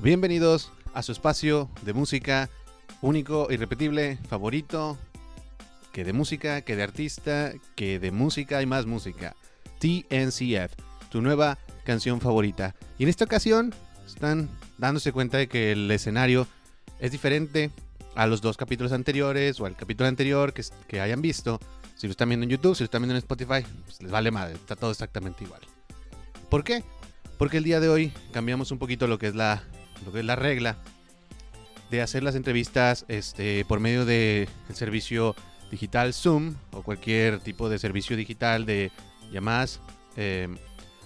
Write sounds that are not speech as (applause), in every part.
Bienvenidos a su espacio de música único, irrepetible, favorito, que de música, que de artista, que de música y más música. TNCF, tu nueva canción favorita. Y en esta ocasión están dándose cuenta de que el escenario es diferente a los dos capítulos anteriores o al capítulo anterior que, hayan visto. Si lo están viendo en YouTube, si lo están viendo en Spotify, pues les vale madre, está todo exactamente igual. ¿Por qué? Porque el día de hoy cambiamos un poquito lo que es la, lo que es la regla de hacer las entrevistas este, por medio del servicio digital Zoom o cualquier tipo de servicio digital de llamadas eh,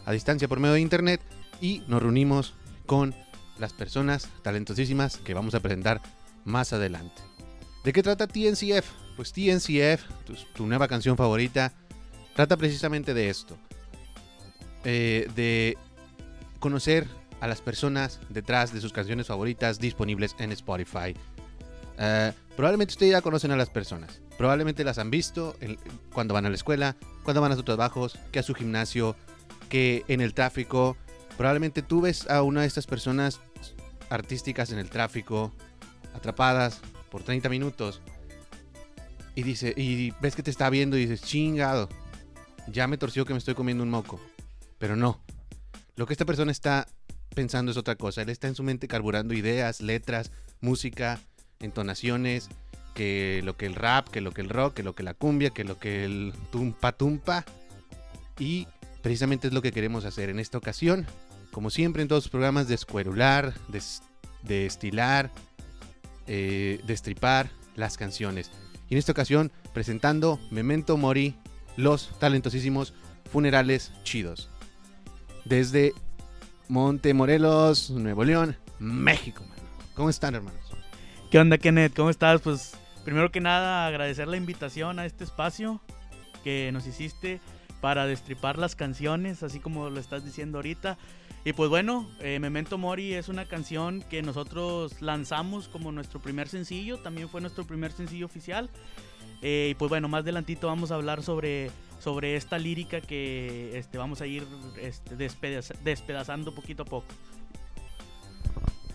a distancia por medio de internet y nos reunimos con las personas talentosísimas que vamos a presentar más adelante. ¿De qué trata TNCF? Pues TNCF, tu, nueva canción favorita, trata precisamente de esto. Eh, de conocer a las personas detrás de sus canciones favoritas disponibles en Spotify. Eh, probablemente ustedes ya conocen a las personas. Probablemente las han visto cuando van a la escuela, cuando van a sus trabajos, que a su gimnasio, que en el tráfico. Probablemente tú ves a una de estas personas artísticas en el tráfico, atrapadas por 30 minutos. Y dice, y ves que te está viendo y dices, chingado, ya me torció que me estoy comiendo un moco. Pero no. Lo que esta persona está pensando es otra cosa. Él está en su mente carburando ideas, letras, música, entonaciones, que lo que el rap, que lo que el rock, que lo que la cumbia, que lo que el tumpa tumpa. Y precisamente es lo que queremos hacer en esta ocasión. Como siempre en todos los programas, de escuerular, de, estilar, eh, destripar las canciones. Y en esta ocasión presentando Memento Mori, los talentosísimos funerales chidos. Desde Montemorelos, Nuevo León, México. ¿Cómo están, hermanos? ¿Qué onda, Kenneth? ¿Cómo estás? Pues primero que nada, agradecer la invitación a este espacio que nos hiciste para destripar las canciones, así como lo estás diciendo ahorita. Y pues bueno, eh, Memento Mori es una canción que nosotros lanzamos como nuestro primer sencillo, también fue nuestro primer sencillo oficial. Eh, y pues bueno, más adelantito vamos a hablar sobre sobre esta lírica que este, vamos a ir este, despedazando poquito a poco.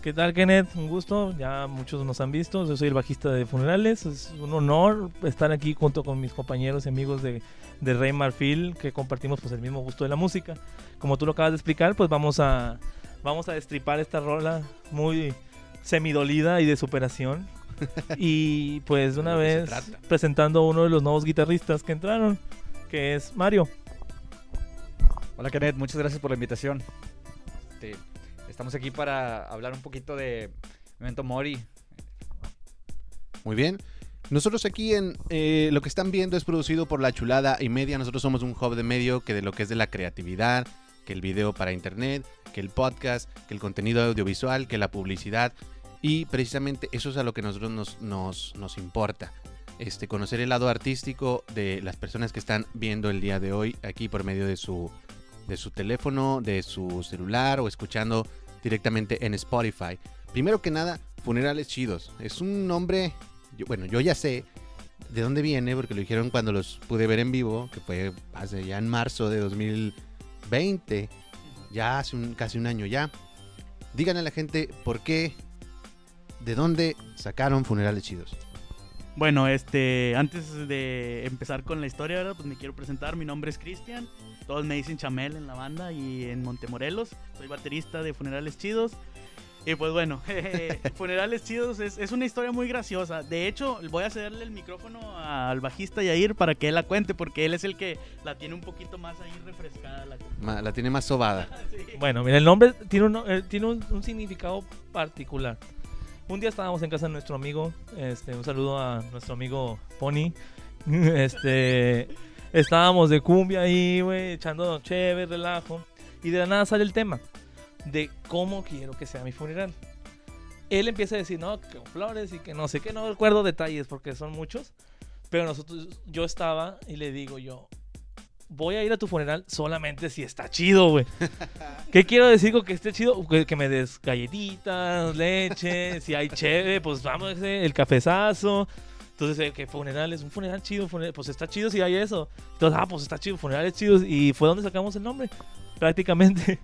¿Qué tal, Kenneth? Un gusto. Ya muchos nos han visto. Yo soy el bajista de Funerales. Es un honor estar aquí junto con mis compañeros y amigos de, de Rey Marfil, que compartimos pues, el mismo gusto de la música. Como tú lo acabas de explicar, pues vamos a, vamos a destripar esta rola muy semidolida y de superación. (laughs) y pues de una vez presentando a uno de los nuevos guitarristas que entraron que es Mario. Hola Kenneth, muchas gracias por la invitación. Este, estamos aquí para hablar un poquito de Memento Mori. Muy bien. Nosotros aquí en eh, lo que están viendo es producido por La Chulada y Media. Nosotros somos un hub de medio que de lo que es de la creatividad, que el video para internet, que el podcast, que el contenido audiovisual, que la publicidad. Y precisamente eso es a lo que nosotros nos, nos, nos importa este, conocer el lado artístico de las personas que están viendo el día de hoy aquí por medio de su, de su teléfono, de su celular o escuchando directamente en Spotify. Primero que nada, Funerales Chidos. Es un nombre, bueno, yo ya sé de dónde viene porque lo dijeron cuando los pude ver en vivo, que fue hace ya en marzo de 2020, ya hace casi un año ya. Díganle a la gente por qué, de dónde sacaron Funerales Chidos. Bueno, este, antes de empezar con la historia, ¿verdad? Pues me quiero presentar. Mi nombre es Cristian. Todos me dicen Chamel en la banda y en Montemorelos. Soy baterista de Funerales Chidos. Y pues bueno, (laughs) Funerales Chidos es, una historia muy graciosa. De hecho, voy a cederle el micrófono al bajista Yair para que él la cuente, porque él es el que la tiene un poquito más ahí refrescada. La, la tiene más sobada. (laughs) Bueno, mira, el nombre tiene, eh, tiene un significado particular. Un día estábamos en casa de nuestro amigo, este, un saludo a nuestro amigo Pony. (laughs) Este, estábamos de cumbia ahí, güey, echando chévere, relajo. Y de la nada sale el tema de cómo quiero que sea mi funeral. Él empieza a decir, no, que flores y que no sé qué, no recuerdo detalles porque son muchos. Pero nosotros, yo estaba y le digo yo, voy a ir a tu funeral solamente si está chido, güey. (laughs) ¿Qué quiero decir con que esté chido? Que, me des galletitas, leche, si hay chévere, pues vamos, el cafezazo. Entonces, ¿qué funeral es un funeral chido, pues está chido si hay eso. Entonces, ah, pues está chido, funerales chidos. Y fue donde sacamos el nombre, prácticamente.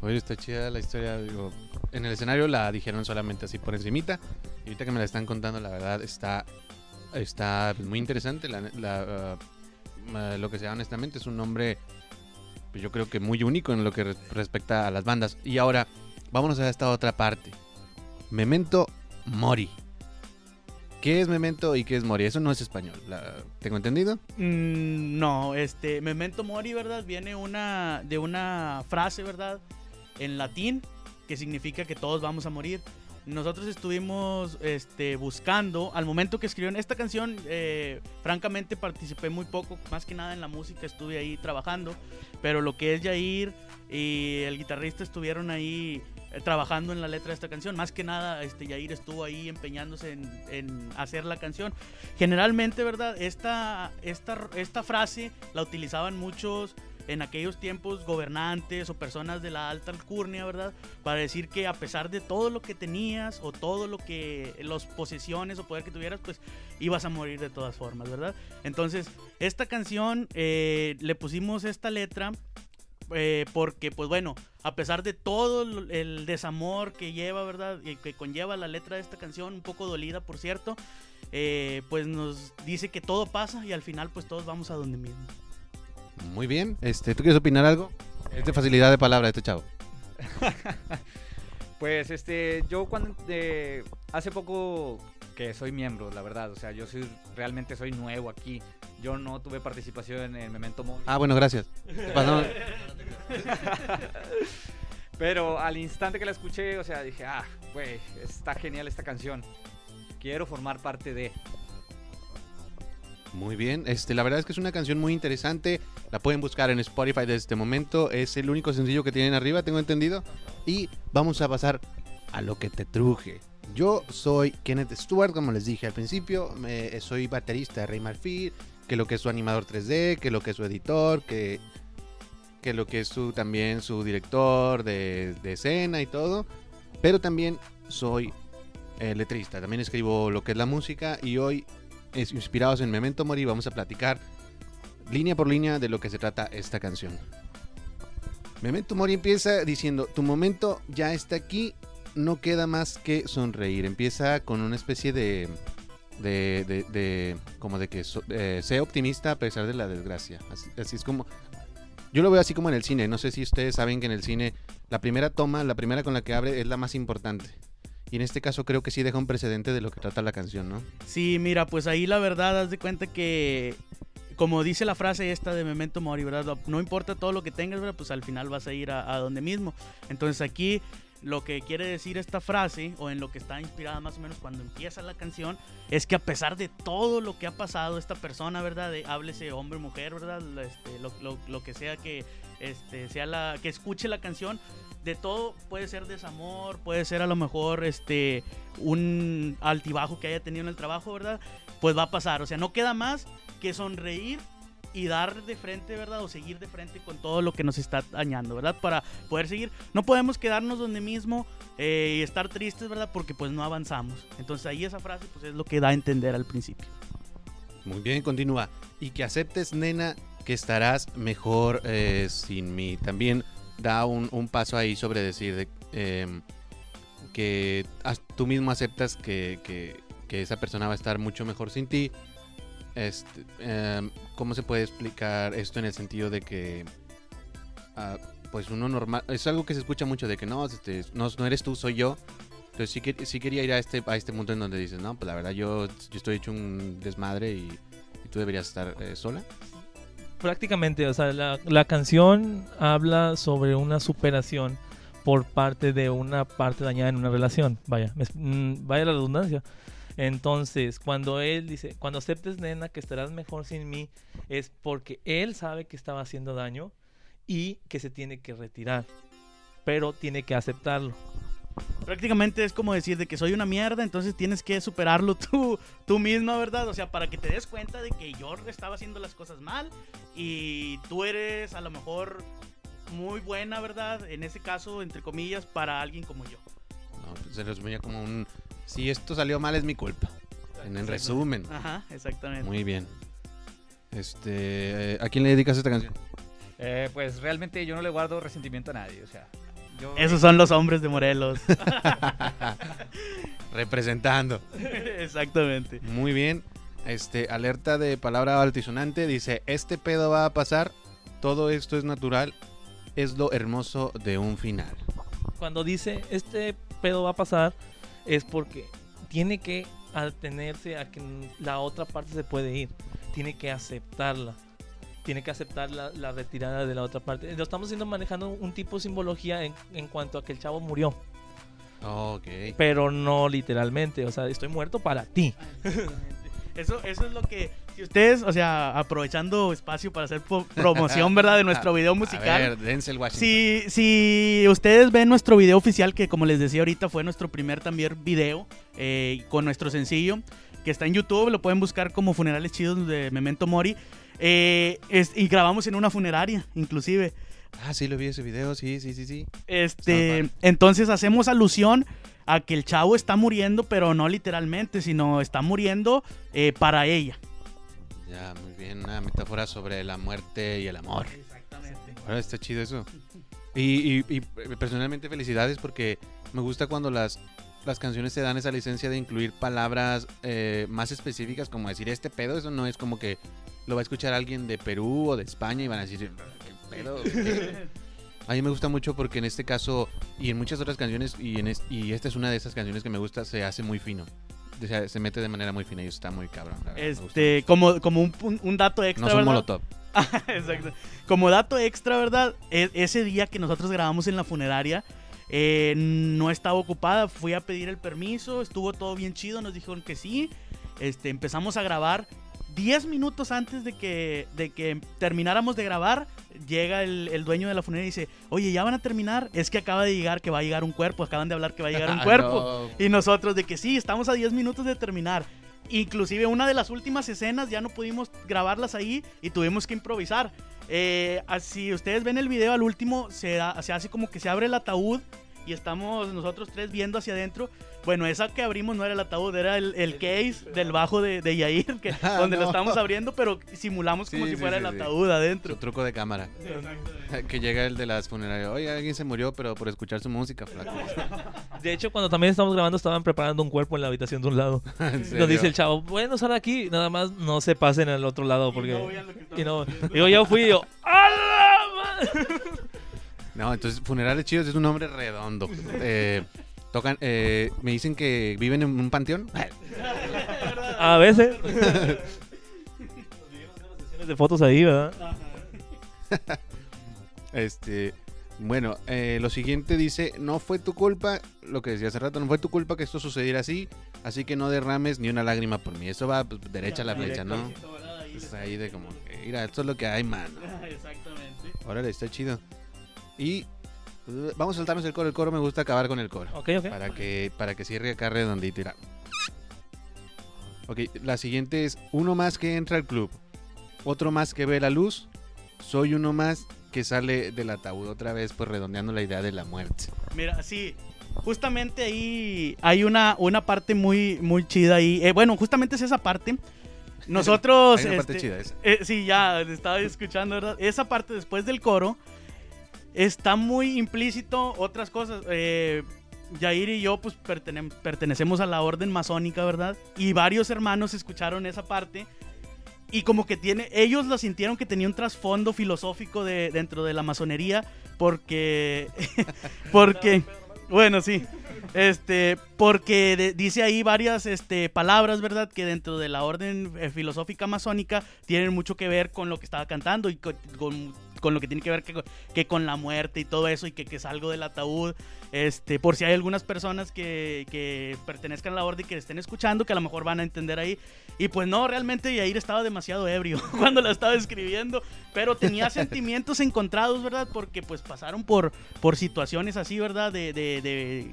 Oye, está chida la historia. Digo, en el escenario la dijeron solamente así por encimita. Y ahorita que me la están contando, la verdad está, está muy interesante. La, la, uh, uh, lo que sea, honestamente, es un nombre, pues, yo creo que muy único en lo que re- respecta a las bandas. Y ahora, vámonos a esta otra parte. Memento Mori. ¿Qué es Memento y qué es Mori? Eso no es español. ¿Tengo entendido? Mm, no, este, Memento Mori, ¿verdad? Viene una, de una frase, ¿verdad? En latín, que significa que todos vamos a morir. Nosotros estuvimos este, buscando, al momento que escribieron esta canción, eh, francamente participé muy poco, más que nada en la música, estuve ahí trabajando, pero lo que es Jair y el guitarrista estuvieron ahí eh, trabajando en la letra de esta canción, más que nada este, Jair estuvo ahí empeñándose en, en hacer la canción. Generalmente, ¿verdad? Esta, esta, esta frase la utilizaban muchos en aquellos tiempos gobernantes o personas de la alta alcurnia, ¿verdad? Para decir que a pesar de todo lo que tenías o todo lo que, las posesiones o poder que tuvieras, pues ibas a morir de todas formas, ¿verdad? Entonces, esta canción eh, le pusimos esta letra eh, porque, pues bueno, a pesar de todo el- desamor que lleva, ¿verdad? Y que conlleva la letra de esta canción, un poco dolida, por cierto, eh, pues nos dice que todo pasa y al final, pues todos vamos a donde mismo. Muy bien. Este, ¿Tú quieres opinar algo? Es de facilidad de palabra este chavo. (laughs) Pues este, yo cuando eh, hace poco que soy miembro, la verdad, o sea, yo soy realmente soy nuevo aquí. Yo no tuve participación en el Memento Mori. Ah, bueno, gracias. (laughs) Pero al instante que la escuché, o sea, dije, ah, güey, está genial esta canción. Quiero formar parte de. Muy bien. Este, la verdad es que es una canción muy interesante. La pueden buscar en Spotify desde este momento. Es el único sencillo que tienen arriba, tengo entendido. Y vamos a pasar a lo que te truje. Yo soy Kenneth Stewart, como les dije al principio. Me- soy baterista de Rey Marfil. Que lo que es su animador 3D, que lo que es su editor, que, que lo que es su, también su director de, de escena y todo. Pero también soy eh, letrista. También escribo lo que es la música. Y hoy es- inspirados en Memento Mori, vamos a platicar línea por línea de lo que se trata esta canción. Memento Mori empieza diciendo, tu momento ya está aquí, no queda más que sonreír. Empieza con una especie de... De, de, como de que eh, sea optimista a pesar de la desgracia. Así es como... Yo lo veo así como en el cine. No sé si ustedes saben que en el cine la primera toma, la primera con la que abre es la más importante. Y en este caso creo que sí deja un precedente de lo que trata la canción, ¿no? Sí, mira, pues ahí la verdad, haz de cuenta que, como dice la frase esta de Memento Mori, ¿verdad? No importa todo lo que tengas, ¿verdad? Pues al final vas a ir a, a donde mismo. Entonces aquí lo que quiere decir esta frase, o en lo que está inspirada más o menos cuando empieza la canción, es que a pesar de todo lo que ha pasado esta persona, ¿verdad? De, háblese hombre mujer, ¿verdad? Este, lo, lo- lo que sea que, este, sea la, que escuche la canción, de todo puede ser desamor, puede ser a lo mejor este un altibajo que haya tenido en el trabajo, ¿verdad? Pues va a pasar, o sea, no queda más que sonreír y dar de frente, ¿verdad? O seguir de frente con todo lo que nos está dañando, ¿verdad? Para poder seguir. No podemos quedarnos donde mismo eh, y estar tristes, ¿verdad? Porque pues no avanzamos. Entonces ahí esa frase pues es lo que da a entender al principio. Muy bien, continúa. Y que aceptes, nena, que estarás mejor eh, sin mí. También da un, un paso ahí sobre decir de, em, que tú mismo aceptas que, que- esa persona va a estar mucho mejor sin ti. Este, em, ¿Cómo se puede explicar esto en el sentido de que, ah, pues uno normal, es algo que se escucha mucho de que no, este, no, no eres tú, soy yo. Entonces sí, que, sí quería ir a este, a este punto en donde dices, no, pues la verdad yo, yo estoy hecho un desmadre y, y tú deberías estar eh, sola. Prácticamente, o sea, la, canción habla sobre una superación por parte de una parte dañada en una relación. Vaya, me- mm, vaya la redundancia. Entonces, cuando él dice, cuando aceptes, nena, que estarás mejor sin mí, es porque él sabe que estaba haciendo daño y que se tiene que retirar. Pero tiene que aceptarlo. Prácticamente es como decir de que soy una mierda, entonces tienes que superarlo (laughs) tú, tú misma, ¿verdad? O sea, para que te des cuenta de que yo estaba haciendo las cosas mal y tú eres a lo mejor muy buena, ¿verdad? En ese caso, entre comillas, para alguien como yo. No, pues se resumía como un, si esto salió mal es mi culpa. En el resumen. Ajá, exactamente. Muy bien. Este, eh, ¿a quién le dedicas esta canción? Eh, pues realmente yo no le guardo resentimiento a nadie, o sea, Yo- Esos son los hombres de Morelos. (laughs) Representando. Exactamente. Muy bien. Este, alerta de palabra altisonante. Dice, este pedo va a pasar. Todo esto es natural. Es lo hermoso de un final. Cuando dice este pedo va a pasar, es porque tiene que atenerse a que la otra parte se puede ir. Tiene que aceptarla. Tiene que aceptar la, la retirada de la otra parte. Lo estamos haciendo manejando un tipo de simbología en, en cuanto a que el chavo murió. Ok. Pero no literalmente. O sea, estoy muerto para ti. Eso, eso es lo que, si ustedes, o sea, aprovechando espacio para hacer promoción, ¿verdad? De nuestro (laughs) video musical. A ver, Denzel Washington. Si, si ustedes ven nuestro video oficial, que como les decía ahorita fue nuestro primer también video eh, con nuestro sencillo, que está en YouTube, lo pueden buscar como Funerales Chidos de Memento Mori. Eh, es- y grabamos en una funeraria, inclusive. Ah, sí, lo vi ese video. Sí, sí, sí, sí. Este, entonces hacemos alusión a que el chavo está muriendo, pero no literalmente, sino está muriendo eh, para ella. Ya, muy bien. Una metáfora sobre la muerte y el amor. Exactamente. Ahora está chido eso. Y, y- y, personalmente felicidades porque me gusta cuando las, las canciones te dan esa licencia de incluir palabras eh, más específicas, como decir este pedo, eso no es como que lo va a escuchar alguien de Perú o de España y van a decir, ¿qué pedo? ¿Qué?". (laughs) A mí me gusta mucho porque en este caso y en muchas otras canciones, y, en es- y esta es una de esas canciones que me gusta, se hace muy fino. O sea, se mete de manera muy fina y está muy cabrón. verdad, Este, como, como un, un- dato extra, no son ¿verdad? molotov. (laughs) Exacto. Como dato extra, ¿verdad? E- ese día que nosotros grabamos en la funeraria, eh, no estaba ocupada. Fui a pedir el permiso, estuvo todo bien chido, nos dijeron que sí. Este, empezamos a grabar. 10 minutos antes de que, de que termináramos de grabar, llega el, el dueño de la funeraria y dice, oye, ¿ya van a terminar? Es que acaba de llegar que va a llegar un cuerpo, acaban de hablar que va a llegar un (laughs) Ah, cuerpo. no. Y nosotros de que sí, estamos a 10 minutos de terminar. Inclusive una de las últimas escenas ya no pudimos grabarlas ahí y tuvimos que improvisar. Eh, si ustedes ven el video al último, se, da- se hace como que se abre el ataúd y estamos nosotros tres viendo hacia adentro. Bueno, esa que abrimos no era el ataúd, era el, el case del bajo de, de Yair, que, (laughs) Ah, donde lo no. estamos abriendo, pero simulamos como Sí, si sí, fuera sí, el sí. ataúd Su adentro. truco de cámara. Que llega el de las funerarias. Oye, alguien se murió, pero por escuchar su música, flaco. (laughs) De hecho, cuando también estamos grabando, estaban preparando un cuerpo en la habitación de un lado. (laughs) ¿En Nos dice el chavo, bueno, sal aquí, nada más no se pasen al otro lado porque... no lo y no, y yo ya fui y yo, ¡A la ma-". No, entonces Funerales Chidos es un nombre redondo. (laughs) Eh, tocan, eh, me dicen que viven en un panteón. (laughs) (laughs) A veces. sesiones de fotos ahí, ¿verdad? Este, bueno, eh, lo siguiente dice, no fue tu culpa, lo que decía hace rato, no fue tu culpa que esto sucediera así, así que no derrames ni una lágrima por mí. Eso va pues, derecha a la flecha, ¿no? Es ahí de como, mira, esto es lo que hay, mano. Exactamente. Órale, está chido. Y uh, vamos a saltarnos el coro. El coro me gusta acabar con el coro. Ok, ok. Para que, para que cierre acá redondito. Mira. Ok, la siguiente es uno más que entra al club. Otro más que ve la luz. Soy uno más que sale del ataúd. Otra vez, pues redondeando la idea de la muerte. Mira, sí. Justamente ahí hay una, una parte muy, muy chida ahí. Eh, bueno, justamente es esa parte. (laughs) Nosotros. Hay una parte este, chida esa. eh, sí, ya estaba escuchando, ¿verdad? Esa parte después del coro está muy implícito otras cosas. Eh, Yair y yo, pues pertene- pertenecemos a la orden masónica, ¿verdad? Y varios hermanos escucharon esa parte. Y como que tiene, ellos lo sintieron que tenía un trasfondo filosófico de, dentro de la masonería, porque, (laughs) porque, bueno, sí, este, porque dice ahí varias, este, palabras, ¿verdad? Que dentro de la orden eh, filosófica masónica tienen mucho que ver con lo que estaba cantando y con- con lo que tiene que ver que, que con la muerte y todo eso y que, que salgo del ataúd. Este, por si hay algunas personas que, que pertenezcan a la orden y que estén escuchando, que a lo mejor van a entender ahí. Y pues no, realmente Yair estaba demasiado ebrio (laughs) cuando la estaba escribiendo, pero tenía (laughs) sentimientos encontrados, ¿verdad? Porque pues pasaron por, por situaciones así, ¿verdad? De, de, de,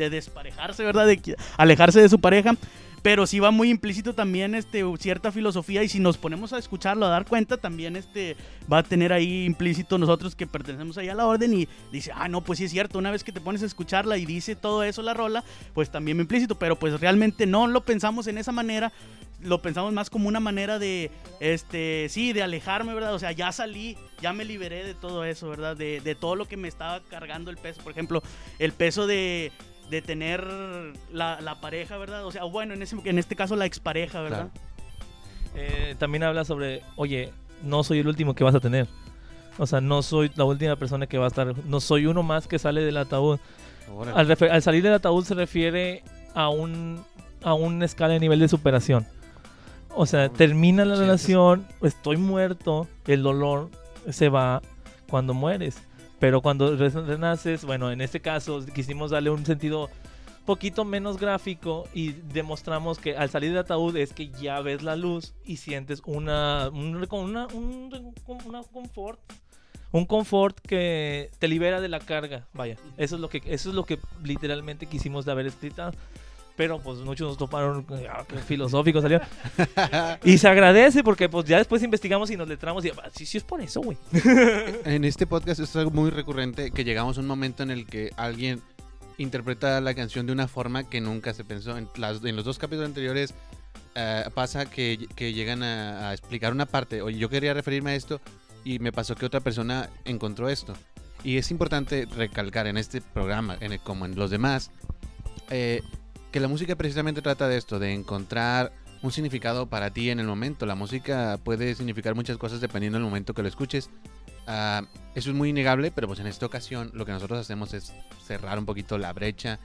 de desparejarse, ¿verdad? De alejarse de su pareja. pero sí va muy implícito también este, cierta filosofía y si nos ponemos a escucharlo, a dar cuenta, también este, va a tener ahí implícito nosotros que pertenecemos ahí a la orden y dice, ah, no, pues sí es cierto, una vez que te pones a escucharla y dice todo eso la rola, pues también va implícito, pero pues realmente no lo pensamos en esa manera, lo pensamos más como una manera de, este, sí, de alejarme, ¿verdad? O sea, ya salí, ya me liberé de todo eso, ¿verdad? De todo lo que me estaba cargando el peso. Por ejemplo, el peso de, de tener la, la pareja, ¿verdad? O sea, bueno, en, ese, en este caso la expareja, ¿verdad? Eh, también habla sobre, oye, no soy el último que vas a tener. O sea, no soy la última persona que va a estar. No soy uno más que sale del ataúd. Al, refer- al salir del ataúd se refiere a un a una escala de nivel de superación. O sea, termina la relación, estoy muerto, el dolor se va cuando mueres. Pero cuando re- renaces, bueno, en este caso quisimos darle un sentido poquito menos gráfico y demostramos que al salir del ataúd es que ya ves la luz y sientes una un, una, un, una confort un confort que te libera de la carga. Vaya eso es lo que eso es lo que literalmente quisimos de haber escrito pero pues muchos nos toparon ah, salió y se agradece porque pues ya después investigamos y nos letramos y ah, sí sí es por eso güey (laughs) En este podcast es algo muy recurrente que llegamos a un momento en el que alguien interpreta la canción de una forma que nunca se pensó. En, las- en los dos capítulos anteriores eh, pasa que, que llegan a, a explicar una parte. Oye, yo quería referirme a esto y me pasó que otra persona encontró esto. Y es importante recalcar en este programa, en el- como en los demás, eh, que la música precisamente trata de esto, de encontrar un significado para ti en el momento. La música puede significar muchas cosas dependiendo del momento que lo escuches. Ah, eso es muy innegable, pero pues en esta ocasión lo que nosotros hacemos es cerrar un poquito la brecha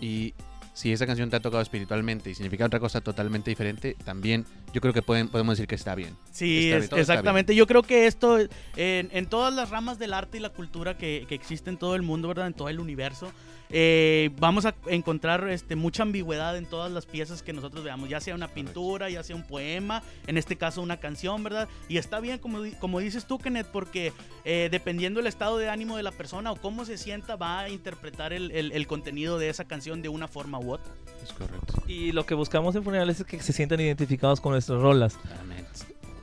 y si esa canción te ha tocado espiritualmente y significa otra cosa totalmente diferente, también yo creo que pueden, podemos decir que está bien. Sí, Está bien, es- todo está exactamente. Yo creo que esto, en, en todas las ramas del arte y la cultura que, que existe en todo el mundo, ¿verdad? En todo el universo, eh, vamos a encontrar este, mucha ambigüedad en todas las piezas que nosotros veamos, ya sea una pintura, ya sea un poema, en este caso una canción, ¿verdad? Y está bien, como, como dices tú, Kenneth, porque eh, dependiendo del estado de ánimo de la persona o cómo se sienta, va a interpretar el, el- el contenido de esa canción de una forma u otra. Es correcto. Y lo que buscamos en funerales es que se sientan identificados con nuestras rolas Claramente.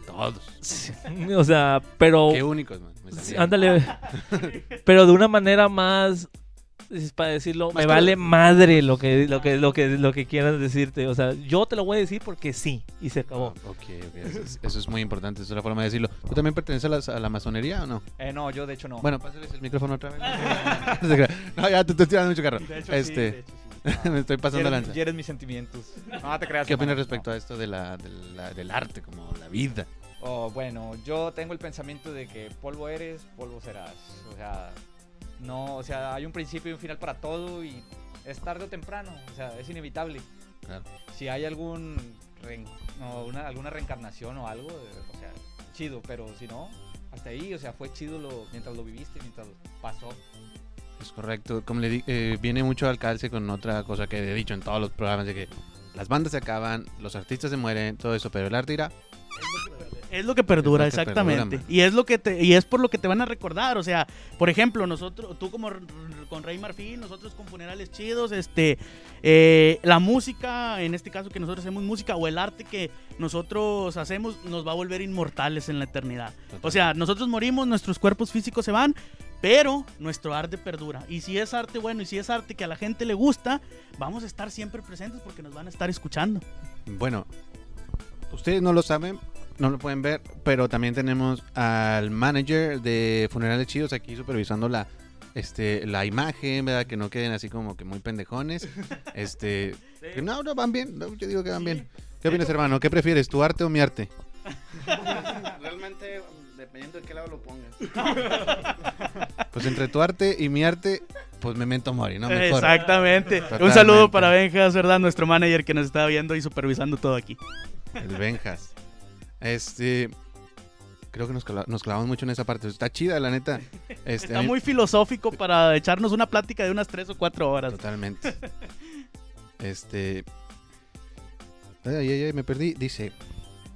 Todos. o sea pero Qué únicos, man. Sí, ándale. (laughs) Pero de una manera más es para decirlo, Más me vale madre lo que lo que lo que lo que quieras decirte, o sea, yo te lo voy a decir porque sí y se acabó. Ok, ok, Eso es, eso es muy importante, esa es la forma de decirlo. ¿Tú también perteneces a, las- a la masonería o no? Eh, no, yo de hecho no. Bueno, pásales el micrófono otra vez. (laughs) No, ya te estoy tirando mucho carro. De hecho, este, sí, de hecho, sí. (laughs) me estoy pasando lanza. hieres mis sentimientos. No te creas. ¿Qué opinas respecto a esto de la, de la- del arte, como la vida? Oh, bueno, yo tengo el pensamiento de que polvo eres, polvo serás. O sea, no, o sea, hay un principio y un final para todo y es tarde o temprano, o sea, es inevitable. Claro. Si hay algún reen- no, una- alguna reencarnación o algo, eh, o sea, chido, pero si no, hasta ahí, o sea, fue chido lo, mientras lo viviste, mientras pasó. Es correcto. Como le di, eh, viene mucho al calce con otra cosa que he dicho en todos los programas de que las bandas se acaban, los artistas se mueren, todo eso, pero el arte irá. Es lo que perdura, Es lo que exactamente. perdura, y es lo que te, y es por lo que te van a recordar. O sea, por ejemplo, nosotros, tú como con Rey Marfil, nosotros con funerales chidos, este, eh, la música, en este caso que nosotros hacemos música, o el arte que nosotros hacemos, nos va a volver inmortales en la eternidad. O sea, nosotros morimos, nuestros cuerpos físicos se van, pero nuestro arte perdura. Y si es arte bueno y si es arte que a la gente le gusta, vamos a estar siempre presentes porque nos van a estar escuchando. Bueno, ustedes no lo saben, no lo pueden ver, pero también tenemos al manager de Funerales Chidos aquí supervisando la, este, la imagen, ¿verdad? Que no queden así como que muy pendejones. (laughs) Este, no, no, van bien, no, yo digo que van bien. ¿Qué opinas, hermano? ¿Qué prefieres, tu arte o mi arte? (laughs) Realmente, dependiendo de qué lado lo pongas. (laughs) Pues entre tu arte y mi arte, pues memento mori, ¿no? Mejor. Exactamente. Un saludo para Benjas, ¿verdad? Nuestro manager que nos está viendo y supervisando todo aquí. El Benjas. Este. Creo que nos, nos clavamos mucho en esa parte. Está chida, la neta. Este, Está mí- muy filosófico para echarnos una plática de unas 3 o 4 horas. Totalmente. (laughs) Este. Ay, ay, ay, me perdí. Dice.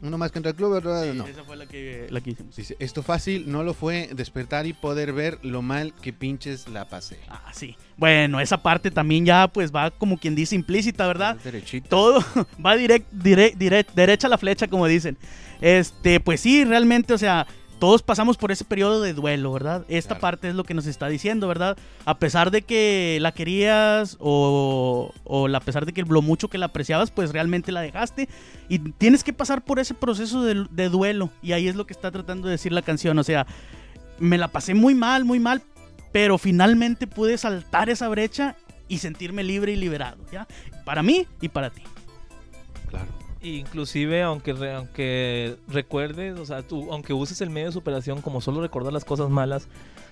Uno más contra el club, otro Sí, no. Esa fue la que, la que hicimos. Dice, esto fácil no lo fue despertar y poder ver lo mal que pinches la pasé. Ah, sí. Bueno, esa parte también ya pues va como quien dice implícita, ¿verdad? Derechito. Todo (laughs) va direct, direct, direct- derecha a la flecha, como dicen. Este, pues sí, realmente, o sea, todos pasamos por ese periodo de duelo, ¿verdad? Esta Claro. parte es lo que nos está diciendo, ¿verdad? A pesar de que la querías o, o a pesar de que lo mucho que la apreciabas, pues realmente la dejaste y tienes que pasar por ese proceso de, de duelo y ahí es lo que está tratando de decir la canción, o sea, me la pasé muy mal, muy mal, pero finalmente pude saltar esa brecha y sentirme libre y liberado, ¿ya? Para mí y para ti. Claro. Inclusive, aunque, aunque recuerdes, o sea, tú, aunque uses el medio de superación como solo recordar las cosas malas,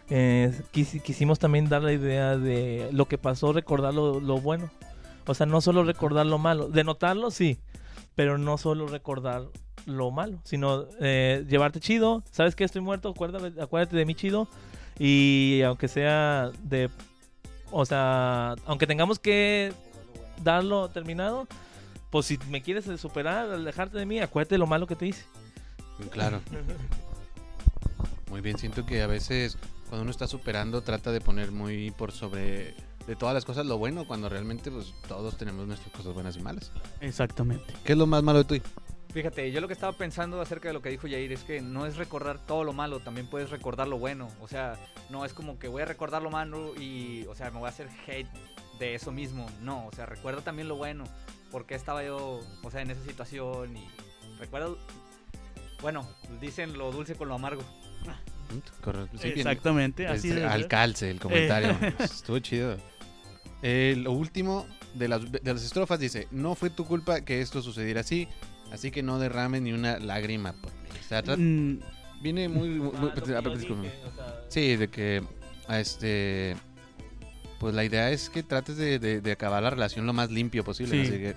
eh, quis- quisimos también dar la idea de lo que pasó, recordar lo, bueno. O sea, no solo recordar lo malo, de notarlo sí, pero no solo recordar lo malo, sino eh, llevarte chido, sabes que estoy muerto, acuérdate, acuérdate de mí chido, y aunque sea de, o sea, aunque tengamos que darlo terminado, pues si me quieres superar, alejarte de mí, acuérdate de lo malo que te hice. Claro. Muy bien, siento que a veces cuando uno está superando trata de poner muy por sobre de todas las cosas lo bueno, cuando realmente pues todos tenemos nuestras cosas buenas y malas. Exactamente. ¿Qué es lo más malo de tú? Fíjate, yo lo que estaba pensando acerca de lo que dijo Yair es que no es recordar todo lo malo, también puedes recordar lo bueno. O sea, no es como que voy a recordar lo malo y, o sea, me voy a hacer hate de eso mismo. No, o sea, recuerda también lo bueno. Porque estaba yo, o sea, en esa situación y recuerdo, bueno, dicen lo dulce con lo amargo. Correcto. Sí, bien. Exactamente, así al calce el comentario. (laughs) Estuvo chido. Eh, lo último de las, de las estrofas dice, no fue tu culpa que esto sucediera así, así que no derrames ni una lágrima por mí. O sea, Mm, viene muy... muy- muy- ah, disculpa. Sí, de que a este pues la idea es que trates de, de- de acabar la relación lo más limpio posible. Sí. Así que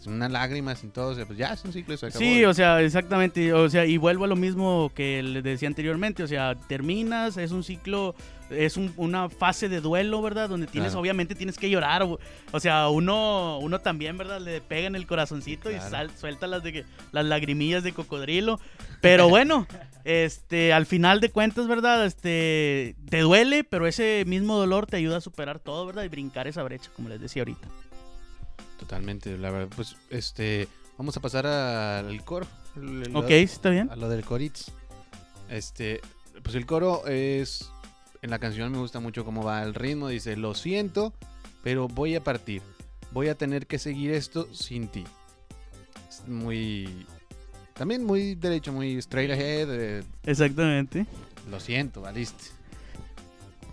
sin una lágrima, sin todo, o sea, pues ya es un ciclo y se acabó. Sí, o sea, exactamente. O sea, y vuelvo a lo mismo que les decía anteriormente. O sea, terminas, es un ciclo, es un- una fase de duelo, ¿verdad? Donde tienes, Claro. obviamente, tienes que llorar. O, o sea, uno, uno también, ¿verdad? Le pega en el corazoncito y sal- suelta las, de que, las lagrimillas de cocodrilo. Pero (laughs) bueno, este, al final de cuentas, ¿verdad? Este, te duele, pero ese mismo dolor te ayuda a superar todo, ¿verdad? Y brincar esa brecha, como les decía ahorita. Totalmente, la verdad, pues este vamos a pasar al coro. el- Ok, ¿está bien? a lo del Coritz. Este, pues el coro es. En la canción me gusta mucho cómo va el ritmo. Dice: Lo siento, pero voy a partir. Voy a tener que seguir esto sin ti. Es muy. También muy derecho, muy straight ahead. eh, Exactamente. lo siento, valiste.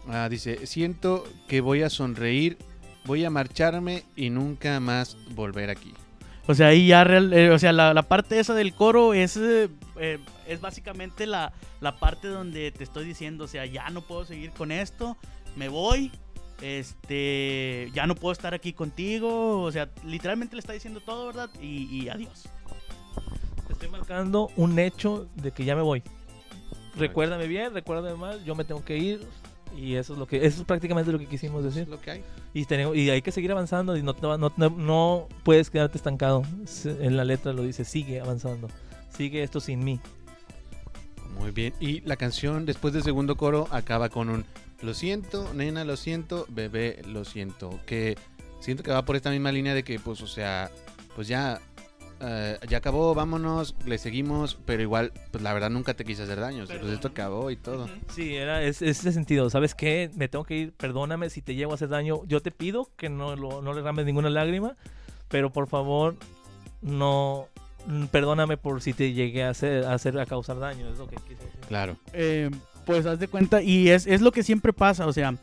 Ah, dice: Siento que voy a sonreír. Voy a marcharme y nunca más volver aquí. O sea, ahí ya, real- eh, o sea, la, la parte esa del coro es, eh, es básicamente la, la parte donde te estoy diciendo, o sea, ya no puedo seguir con esto, me voy, este, ya no puedo estar aquí contigo, o sea, literalmente le está diciendo todo, ¿verdad? Y, y adiós. Estoy marcando un hecho de que ya me voy. Recuérdame bien, recuérdame mal, yo me tengo que ir. Y eso es lo que eso es prácticamente lo que quisimos Es decir. lo que hay. Y, tenemos, y hay que seguir avanzando y no, no, no, no puedes quedarte estancado. En la letra lo dice, sigue avanzando. Sigue esto sin mí. Muy bien. Y la canción, después del segundo coro, acaba con un Lo siento, nena, lo siento, bebé, lo siento. Que siento que va por esta misma línea de que, pues, o sea, pues ya, eh, ya acabó, vámonos, le seguimos, pero igual, pues la verdad nunca te quise hacer daño. pues esto acabó y todo. Sí, era es, es ese sentido. ¿Sabes qué? Me tengo que ir. Perdóname si te llego a hacer daño. Yo te pido que no, lo, no le rames ninguna lágrima. Pero por favor, no. mm, Perdóname por si te llegué a hacer, a hacer a causar daño. Es lo que quise decir. Claro. Eh, pues haz de cuenta, y es, es lo que siempre pasa, o sea,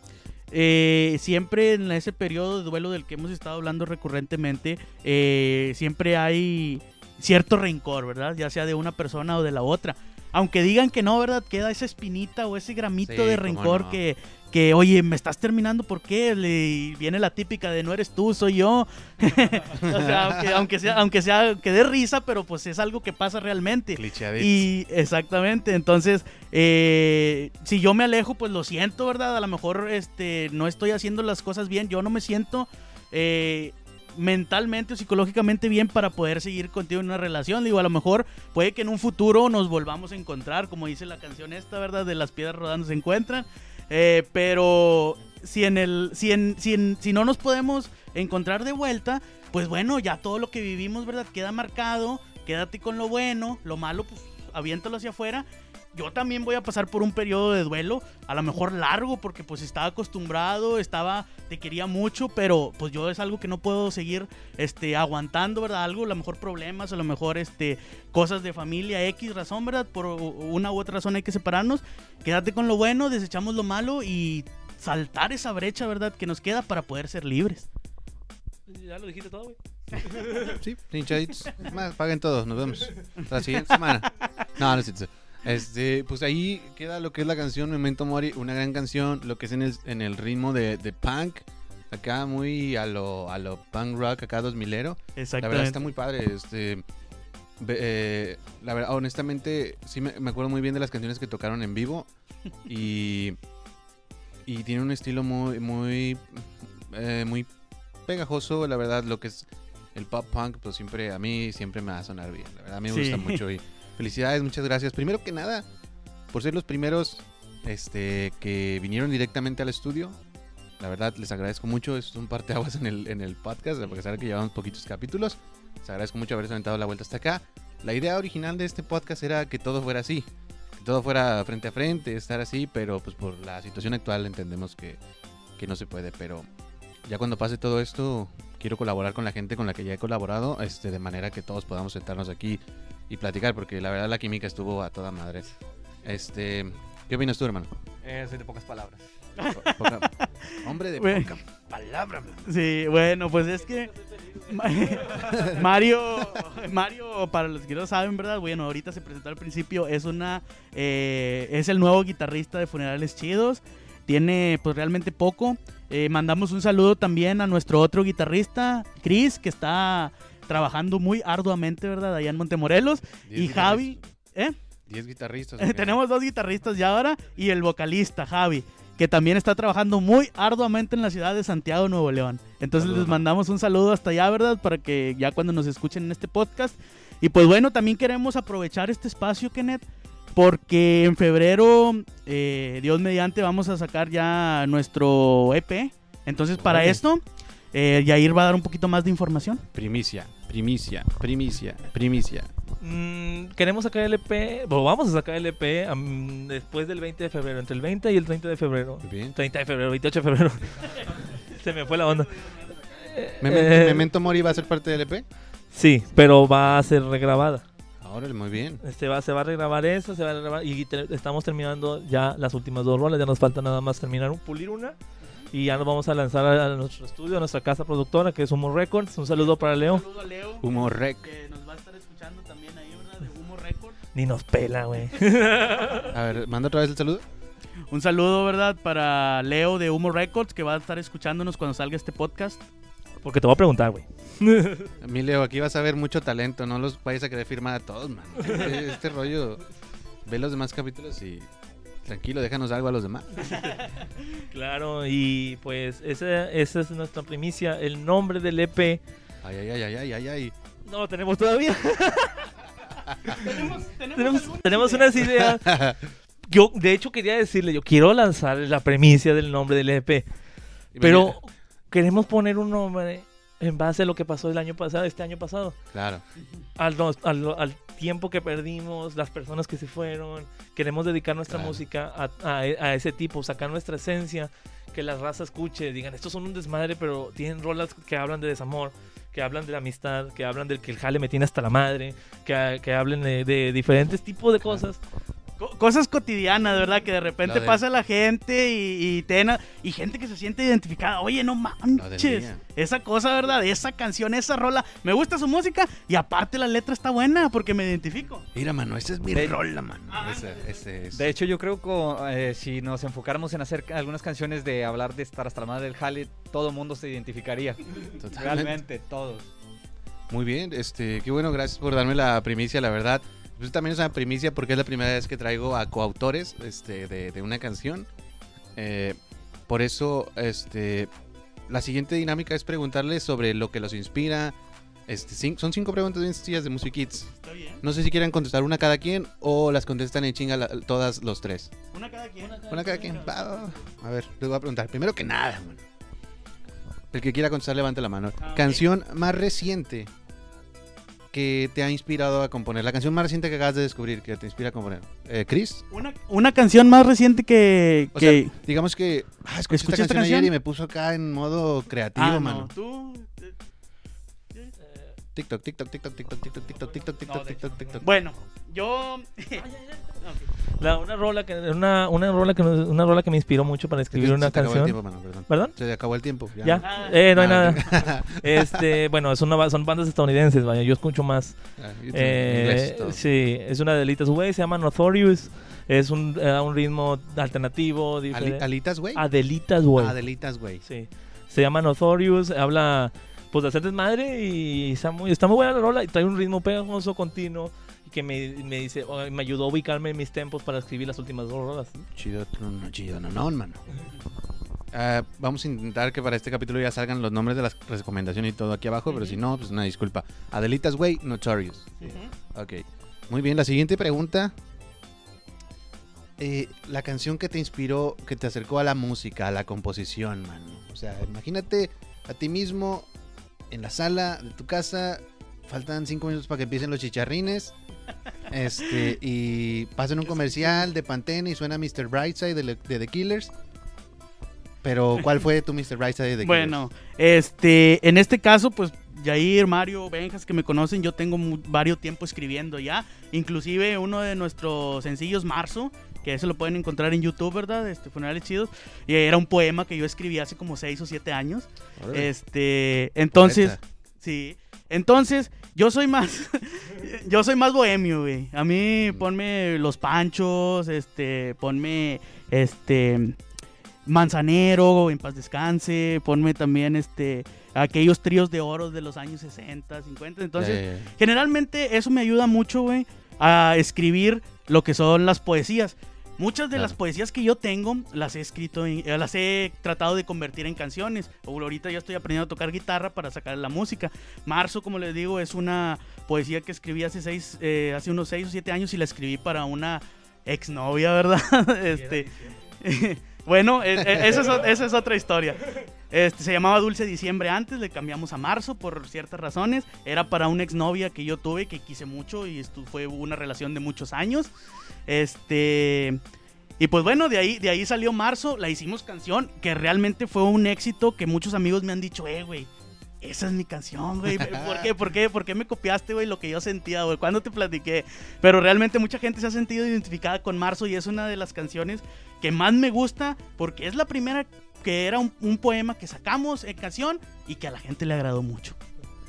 eh, siempre en ese periodo de duelo del que hemos estado hablando recurrentemente, eh, siempre hay cierto rencor, ¿verdad? Ya sea de una persona o de la otra. Aunque digan que no, ¿verdad? Queda esa espinita o ese gramito Sí, de rencor no. que, que, oye, me estás terminando, ¿por qué? Le, y viene la típica de no eres tú, soy yo. (laughs) o sea, aunque, aunque sea, aunque sea, que dé risa, pero pues es algo que pasa realmente. Clicheadito. Y exactamente, entonces, eh, si yo me alejo, pues lo siento, ¿verdad? A lo mejor este, no estoy haciendo las cosas bien, yo no me siento eh, mentalmente o psicológicamente bien para poder seguir contigo en una relación. Digo, a lo mejor puede que en un futuro nos volvamos a encontrar, como dice la canción esta, ¿verdad? De las piedras rodando se encuentran. Eh, pero si en el, si en, si en- si no nos podemos encontrar de vuelta, pues bueno, ya todo lo que vivimos, ¿verdad? Queda marcado. Quédate con lo bueno, lo malo, pues aviéntalo hacia afuera. Yo también voy a pasar por un periodo de duelo, a lo mejor largo, porque pues estaba acostumbrado, estaba, te quería mucho, pero pues yo es algo que no puedo seguir, este, aguantando, ¿verdad? Algo, a lo mejor problemas, a lo mejor, este, cosas de familia, X razón, ¿verdad? Por una u otra razón hay que separarnos. Quédate con lo bueno, desechamos lo malo y saltar esa brecha, ¿verdad? Que nos queda para poder ser libres. Ya lo dijiste todo, güey. Sí, hinchaditos. Más, paguen todos, nos vemos. Hasta la siguiente semana. No, no es cierto. Este, pues ahí queda lo que es la canción Memento Mori, una gran canción, lo que es en el, en el ritmo de, de punk, acá muy a lo, a lo punk rock, acá 2000ero. La verdad Exactamente. está muy padre. Este, eh, la verdad, honestamente, sí me, me acuerdo muy bien de las canciones que tocaron en vivo. Y, (laughs) y tiene un estilo muy, muy, eh, muy pegajoso. La verdad, lo que es el pop punk, pues siempre, a mí siempre me va a sonar bien. La verdad, me Sí. gusta mucho. Y felicidades, muchas gracias. Primero que nada, por ser los primeros este, que vinieron directamente al estudio. La verdad, les agradezco mucho. Es un parteaguas en el, en el podcast, a pesar de que llevamos poquitos capítulos. Les agradezco mucho haberse aventado la vuelta hasta acá. La idea original de este podcast era que todo fuera así. Que todo fuera frente a frente, estar así, pero pues por la situación actual entendemos que, que no se puede. Pero ya cuando pase todo esto, quiero colaborar con la gente con la que ya he colaborado, este, de manera que todos podamos sentarnos aquí y platicar, porque la verdad la química estuvo a toda madre. Este, ¿qué opinas tú, hermano? Eh, soy de pocas palabras. Po- poca- (laughs) hombre de poca palabra. man. Sí, bueno, pues es que Ma- (laughs) Mario, Mario, para los que no saben, ¿verdad? Bueno, ahorita se presentó al principio, es una, eh, es el nuevo guitarrista de Funerales Chidos, tiene pues realmente poco. Eh, mandamos un saludo también a nuestro otro guitarrista, Chris, que está trabajando muy arduamente, ¿verdad? Allá en Montemorelos. Y Javi, ¿eh? guitarristas. Diez guitarristas. ¿o qué? Tenemos dos guitarristas ya ahora y el vocalista, Javi, que también está trabajando muy arduamente en la ciudad de Santiago, Nuevo León. Entonces Saludos, les man. mandamos un saludo hasta allá, ¿verdad? Para que ya cuando nos escuchen en este podcast. Y pues bueno, también queremos aprovechar este espacio, Kenneth, porque en febrero, eh, Dios mediante, vamos a sacar ya nuestro EP. Entonces para esto, eh, Yair va a dar un poquito más de información. Primicia, primicia, primicia, primicia. Mm, queremos sacar el EP, o vamos a sacar el EP am, después del 20 de febrero, entre el 20 y el 30 de febrero. Bien. 30 de febrero, 28 de febrero. (laughs) Se me fue la onda. Memento, Eh, Memento Mori va a ser parte del EP. Sí, pero va a ser regrabada. Órale, muy bien. Este va, se va a regrabar eso, se va a regrabar y te- estamos terminando ya las últimas dos rolas, ya nos falta nada más terminar, un- pulir una y ya nos vamos a lanzar a, a nuestro estudio, a nuestra casa productora que es Humo Records. Un saludo para Leo. saludo a Leo, Humo Rec. que nos va a estar escuchando también ahí, ¿verdad? De Humo Records. Ni nos pela, güey. (laughs) A ver, manda otra vez el saludo. Un saludo, ¿verdad? Para Leo de Humo Records, que va a estar escuchándonos cuando salga este podcast. Porque te voy a preguntar, güey. (laughs) Mi Leo, aquí vas a ver mucho talento. No los vayas a querer firmar a todos, man. (laughs) Este, este rollo. Ve los demás capítulos y tranquilo, déjanos algo a los demás. (laughs) Claro, y pues esa, esa es nuestra primicia. El nombre del EP Ay, ay, ay, ay, ay, ay, ay. no lo tenemos todavía. (laughs) tenemos, tenemos unas ideas. (laughs) Yo, de hecho, quería decirle, yo quiero lanzar la premisa del nombre del EP. Pero queremos poner un nombre en base a lo que pasó el año pasado, este año pasado. Claro. Al, al, al tiempo que perdimos, las personas que se fueron. Queremos dedicar nuestra Claro. música a, a- a ese tipo, sacar nuestra esencia, que la raza escuche, digan, estos son un desmadre, pero tienen rolas que hablan de desamor, que hablan de la amistad, que hablan del que el jale me tiene hasta la madre, que, que hablen de, de diferentes tipos de cosas. Co- cosas cotidianas, ¿verdad? Que de repente Lo del- pasa la gente y, y, tena- y gente que se siente identificada. Oye, no manches. Esa cosa, ¿verdad? Esa canción, esa rola. Me gusta su música y aparte la letra está buena porque me identifico. Mira, mano, esa es mi De- rola, mano. Ese, ese es. De hecho, yo creo que eh, si nos enfocáramos en hacer algunas canciones de hablar de estar hasta la madre del jale, todo el mundo se identificaría. Totalmente. Realmente, todos. Muy bien, este, qué bueno, gracias por darme la primicia, la verdad. Pues también es una primicia porque es la primera vez que traigo a coautores este, de, de una canción. Eh, por eso, este, la siguiente dinámica es preguntarles sobre lo que los inspira. Este, cin- son cinco preguntas bien sencillas de Music Kids. Está bien. No sé si quieren contestar una cada quien o las contestan en chinga la- todas los tres. Una cada quien. Una cada quien. Va, va, va. A ver, les voy a preguntar. Primero que nada. El que quiera contestar, levante la mano. Ah. Canción más reciente que te ha inspirado a componer. La canción más reciente que acabas de descubrir que te inspira a componer. Eh, Chris. Una, una canción más reciente que... O que... sea, digamos que ah, escuché esta ¿Escuchaste canción, ayer y me puso acá en modo creativo, ah, mano. no, tú... TikTok, TikTok, TikTok, TikTok, TikTok, TikTok, TikTok, TikTok, TikTok, TikTok. Bueno, yo... (laughs) La- una rola que una, una rola que me- una rola que me inspiró mucho para escribir Se una canción. tiempo, mano, perdón. ¿Perdón? Se acabó el tiempo. Ya. Ah. Eh, no hay Ah, nada. (laughs) Este, bueno, es una, ba- son bandas estadounidenses, vaya, yo escucho más. Ah, Eh, inglés sí, es una de Elitas Way, se llama Notorious. Es un, eh, un ritmo alternativo, diferente. ¿Alitas, güey? Adelitas Way. Adelitas, güey. Sí. Se llama Notorious, habla pues de hacer desmadre y está muy, está muy buena la rola y trae un ritmo pegajoso continuo y que me, me dice, oh, me ayudó a ubicarme en mis tempos para escribir las últimas dos rolas. Chido, no, chido, no, no, mano. (laughs) Ah, vamos a intentar que para este capítulo ya salgan los nombres de las recomendaciones y todo aquí abajo, pero si no, pues una disculpa. Adelitas Way, Notorious. Ok. Muy bien, la siguiente pregunta. Eh, la canción que te inspiró, que te acercó a la música, a la composición, mano. O sea, imagínate a ti mismo en la sala de tu casa, faltan cinco minutos para que empiecen los chicharrines. Este, (laughs) y pasan un comercial de Pantene y suena Mr. Brightside de, de The Killers. Pero, ¿cuál fue tu Mr. Brightside de The Bueno, este, en este caso, pues Jair, Mario, Benjas, que me conocen, yo tengo varios tiempo escribiendo ya. Inclusive uno de nuestros sencillos, Marzo, que eso lo pueden encontrar en YouTube, ¿verdad? Este, Funerales Chidos. Y era un poema que yo escribí hace como 6 o 7 años. Este, entonces, Poeta. sí. Entonces, yo soy más, (laughs) yo soy más bohemio, güey. A mí Mm. ponme Los Panchos, este, ponme, este, Manzanero, En Paz Descanse, ponme también, este, aquellos tríos de oro de los años 60, 50. Entonces, generalmente eso me ayuda mucho, güey, a escribir lo que son las poesías. Muchas de Claro. las poesías que yo tengo las he escrito, en- eh, las he tratado de convertir en canciones. O Ahorita ya estoy aprendiendo a tocar guitarra para sacar la música. Marzo, como les digo, es una poesía que escribí hace, seis, eh, hace unos 6 o 7 años y la escribí para una exnovia, ¿verdad? (laughs) este, (laughs) bueno, eh, esa, es, esa es otra historia. Este, se llamaba Dulce Diciembre antes, le cambiamos a marzo por ciertas razones. Era para una exnovia que yo tuve, que quise mucho y esto fue una relación de muchos años. Este. Y pues bueno, de ahí, de ahí salió marzo, la hicimos canción, que realmente fue un éxito que muchos amigos me han dicho, eh, güey. Esa es mi canción, güey. (laughs) ¿Por qué? ¿Por qué? ¿Por qué me copiaste, güey, lo que yo sentía, güey? ¿Cuándo te platiqué? Pero realmente mucha gente se ha sentido identificada con Marzo y es una de las canciones que más me gusta porque es la primera que era un, un poema que sacamos en canción y que a la gente le agradó mucho.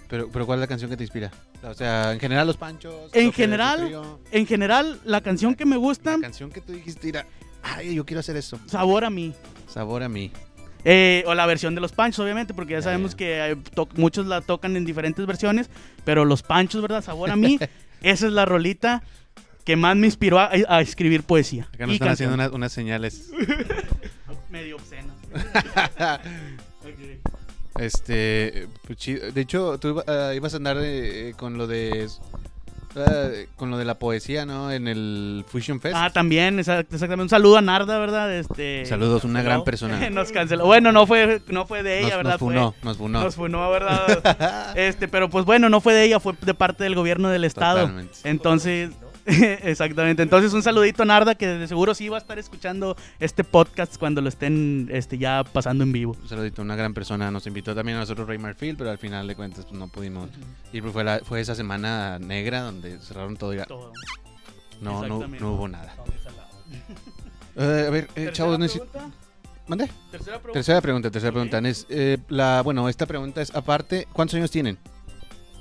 Pero, pero ¿cuál es la canción que te inspira? O sea, en general los panchos. En general, En general, la canción que me gusta, La canción que tú dijiste era, ay, yo quiero hacer eso. Sabor a mí. Sabor a mí. Eh, o la versión de los panchos, obviamente, porque ya, sabemos que eh, muchos la tocan en diferentes versiones, pero los panchos, ¿verdad? Sabor a mí, (laughs) esa es la rolita que más me inspiró a, a escribir poesía. Acá nos están canción. haciendo unas, unas señales. (laughs) Medio obscena. (laughs) Este, pues, de hecho, tú ah, ibas a andar eh, con lo de ah, con lo de la poesía, ¿no? En el Fusion Fest. Ah, también, exact- exactamente. Un saludo a Narda, ¿verdad? Este, Saludos, una gran persona. (laughs) Nos canceló. Bueno, no fue, no fue de ella, nos, ¿verdad? nos funó, nos funó. Fue- nos funó, ¿verdad? (laughs) este, pero pues bueno, no fue de ella, fue de parte del gobierno del estado. Totalmente. Entonces, (laughs) exactamente. Entonces, un saludito a Narda, que de seguro sí va a estar escuchando este podcast cuando lo estén este, ya pasando en vivo. Un saludito, una gran persona. Nos invitó también a nosotros Ray Marfield, pero al final de cuentas pues, no pudimos ir. porque Fue, la- fue esa semana negra donde cerraron todo y ya- Todo. no, no, no hubo nada. (laughs) Eh, a ver, eh, chavos, necesi- pregunta. ¿Mande? Tercera pregunta. Tercera pregunta, tercera pregunta. Es, eh, la, bueno, esta pregunta es aparte, ¿cuántos años tienen?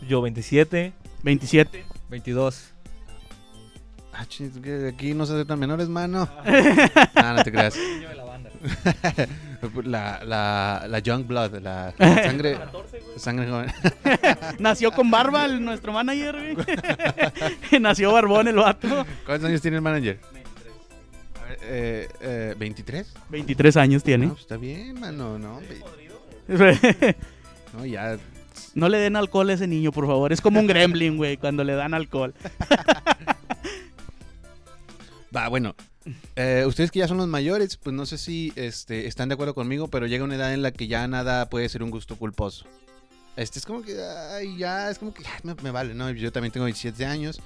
Yo 27. 27. 22. Ah, chis, aquí no se aceptan menores, mano. Ah, (laughs) no te creas. Niño de la banda. (laughs) La, la, la Young Blood, la (laughs) sangre, sangre joven. Nació con barba el- nuestro manager, güey. Nació barbón el vato. ¿Cuántos años tiene el manager? A ver, eh, eh, ¿23? 23 años tiene. No, pues está bien, mano, no. ¿no? Ya no le den alcohol a ese niño, por favor. Es como un gremlin, güey, cuando le dan alcohol. Va, bueno. eh, ustedes que ya son los mayores, pues no sé si este, están de acuerdo conmigo, pero llega una edad en la que ya nada puede ser un gusto culposo. Este es como que, ay, ya, es como que me, vale, ¿no? Yo también tengo 17 años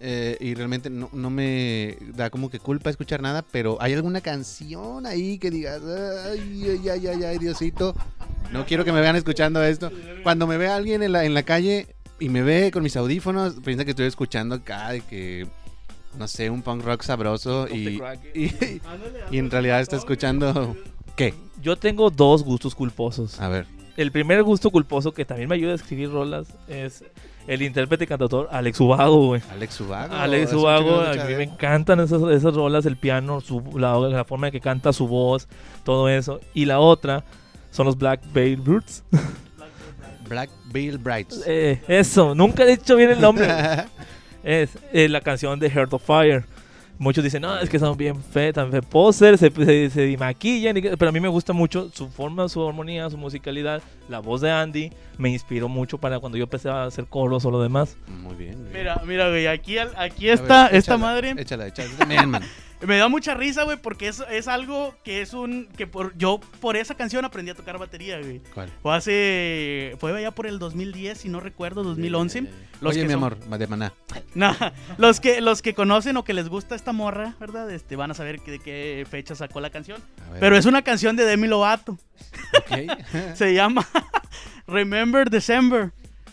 eh, y realmente no, no me da como que culpa escuchar nada, pero ¿hay alguna canción ahí que digas, ay, ay, ay, ay, ay, Diosito? No quiero que me vean escuchando esto. Cuando me ve alguien en la, en la calle y me ve con mis audífonos, piensa que estoy escuchando acá de que, no sé, un punk rock sabroso y, y, y en realidad está escuchando... ¿Qué? Yo tengo dos gustos culposos. A ver. El primer gusto culposo que también me ayuda a escribir rolas es el intérprete y cantautor Alex Ubago, güey. Alex Ubago. Alex Ubago, a mí me él. encantan esas, esas rolas, el piano, su, la, la forma en que canta su voz, todo eso. Y la otra son los Black Veil Brutes. Black Veil Brides. Eh, eso, nunca he dicho bien el nombre. (laughs) es la canción de Heart of Fire. Muchos dicen, no, es que son bien fe, tan fe poser, se, se, se maquillan, pero a mí me gusta mucho su forma, su armonía, su musicalidad. La voz de Andy me inspiró mucho para cuando yo empecé a hacer coros o lo demás. Muy bien. muy bien. Mira, mira, güey, aquí, aquí está ver, esta échala, madre. Échala, échala. También, man. Me da mucha risa, güey, porque es, es algo que es un... que por Yo por esa canción aprendí a tocar batería, güey. ¿Cuál? Fue hace... Fue allá por el 2010, si no recuerdo, 2011. Los Oye, que mi son- amor, de maná. (laughs) Nah, los que los que conocen o que les gusta esta morra, ¿verdad? Este, van a saber que- de qué fecha sacó la canción. Ver. Pero es una canción de Demi Lovato. Ok. (laughs) Se llama (laughs) Remember December.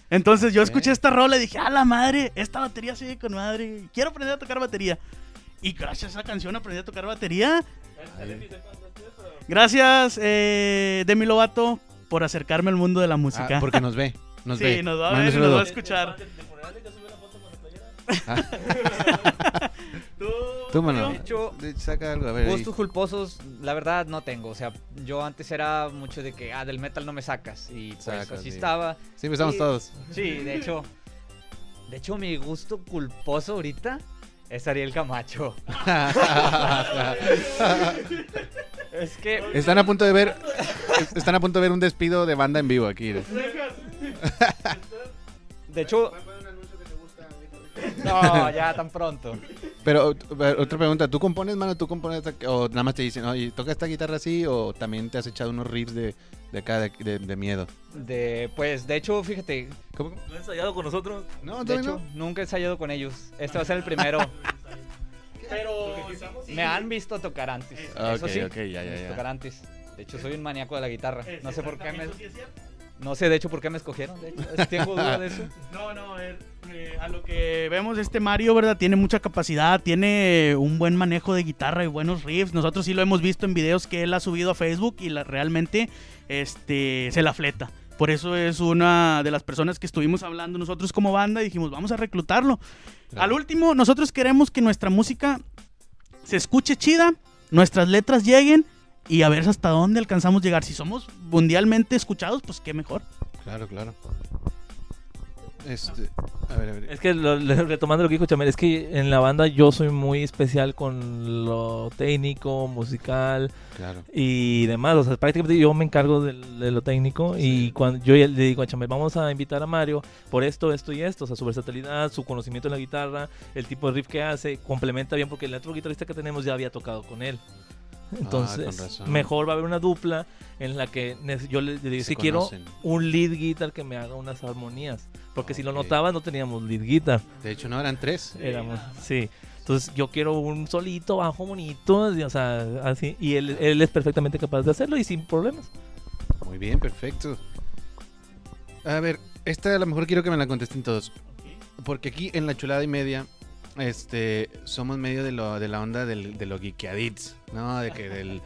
Entonces yo escuché esta rola y dije, a la madre, esta batería sigue con madre. Quiero aprender a tocar batería. Y gracias a esa canción aprendí a tocar batería. Gracias, eh, Demi Lovato, por acercarme al mundo de la música. Ah, porque nos ve. Nos sí, ve. nos va a ver nos va a escuchar. Ah, (laughs) ¿Tú, Tú, mano. Julio? hecho, de- Saca algo, a ver. ahí. Gustos culposos, la verdad no tengo. O sea, yo antes era mucho de que, ah, del metal no me sacas. Y pues Sacas, así sí. estaba. Sí, empezamos todos. Sí, de hecho. De hecho, mi gusto culposo ahorita es Ariel Camacho. (laughs) Es que. Están a punto de ver. Están a punto de ver un despido de banda en vivo aquí. De hecho. (laughs) No, ya tan pronto. Pero pero, otra pregunta, ¿tú compones, mano? ¿Tú compones esta- o nada más te dicen, oye, toca esta guitarra así o también te has echado unos riffs de, de acá de, de- de miedo? De, pues, de hecho, fíjate. ¿Cómo? ¿No has ensayado con nosotros? No, De hecho, no. nunca he ensayado con ellos. Este va a ser el primero. (laughs) Pero Me han visto tocar antes. Ah, Eso ok, sí. ok, ya, ya, me han visto ya. Tocar antes. De hecho, soy un maníaco de la guitarra. No sé por qué me. ¿Eso sí es cierto? No sé, de hecho, por qué me escogieron. De hecho, tengo duda de eso. (laughs) No, no, eh, eh, a lo que vemos este Mario, ¿verdad? Tiene mucha capacidad, tiene un buen manejo de guitarra y buenos riffs. Nosotros sí lo hemos visto en videos que él ha subido a Facebook y la- realmente este, se la fleta. Por eso es una de las personas que estuvimos hablando nosotros como banda y dijimos, vamos a reclutarlo. Claro. Al último, nosotros queremos que nuestra música se escuche chida, nuestras letras lleguen y a ver hasta dónde alcanzamos a llegar. Si somos mundialmente escuchados, pues qué mejor. Claro, claro. Este, a ver, a ver. Es que lo- retomando lo que dijo Chamel, es que en la banda yo soy muy especial con lo técnico, musical Claro. y demás. O sea, prácticamente yo me encargo de, lo técnico y cuando yo le digo a Chamel, vamos a invitar a Mario por esto, esto y esto. O sea, su versatilidad, su conocimiento de la guitarra, el tipo de riff que hace, complementa bien porque el otro guitarrista que tenemos ya había tocado con él. Entonces, Ah, razón. mejor va a haber una dupla en la que yo le, le digo, Se si quiero un lead guitar que me haga unas armonías. Porque si lo Ok. notaba, no teníamos lead guitar. De hecho, no eran tres. Éramos, sí. Entonces yo quiero un solito, bajo, bonito, y, o sea, así. Y él, él es perfectamente capaz de hacerlo y sin problemas. Muy bien, perfecto. A ver, esta a lo mejor quiero que me la contesten todos. Porque aquí en la chulada y media, este, somos medio de, lo, de la onda del, de lo geekeadits, ¿no? De que del,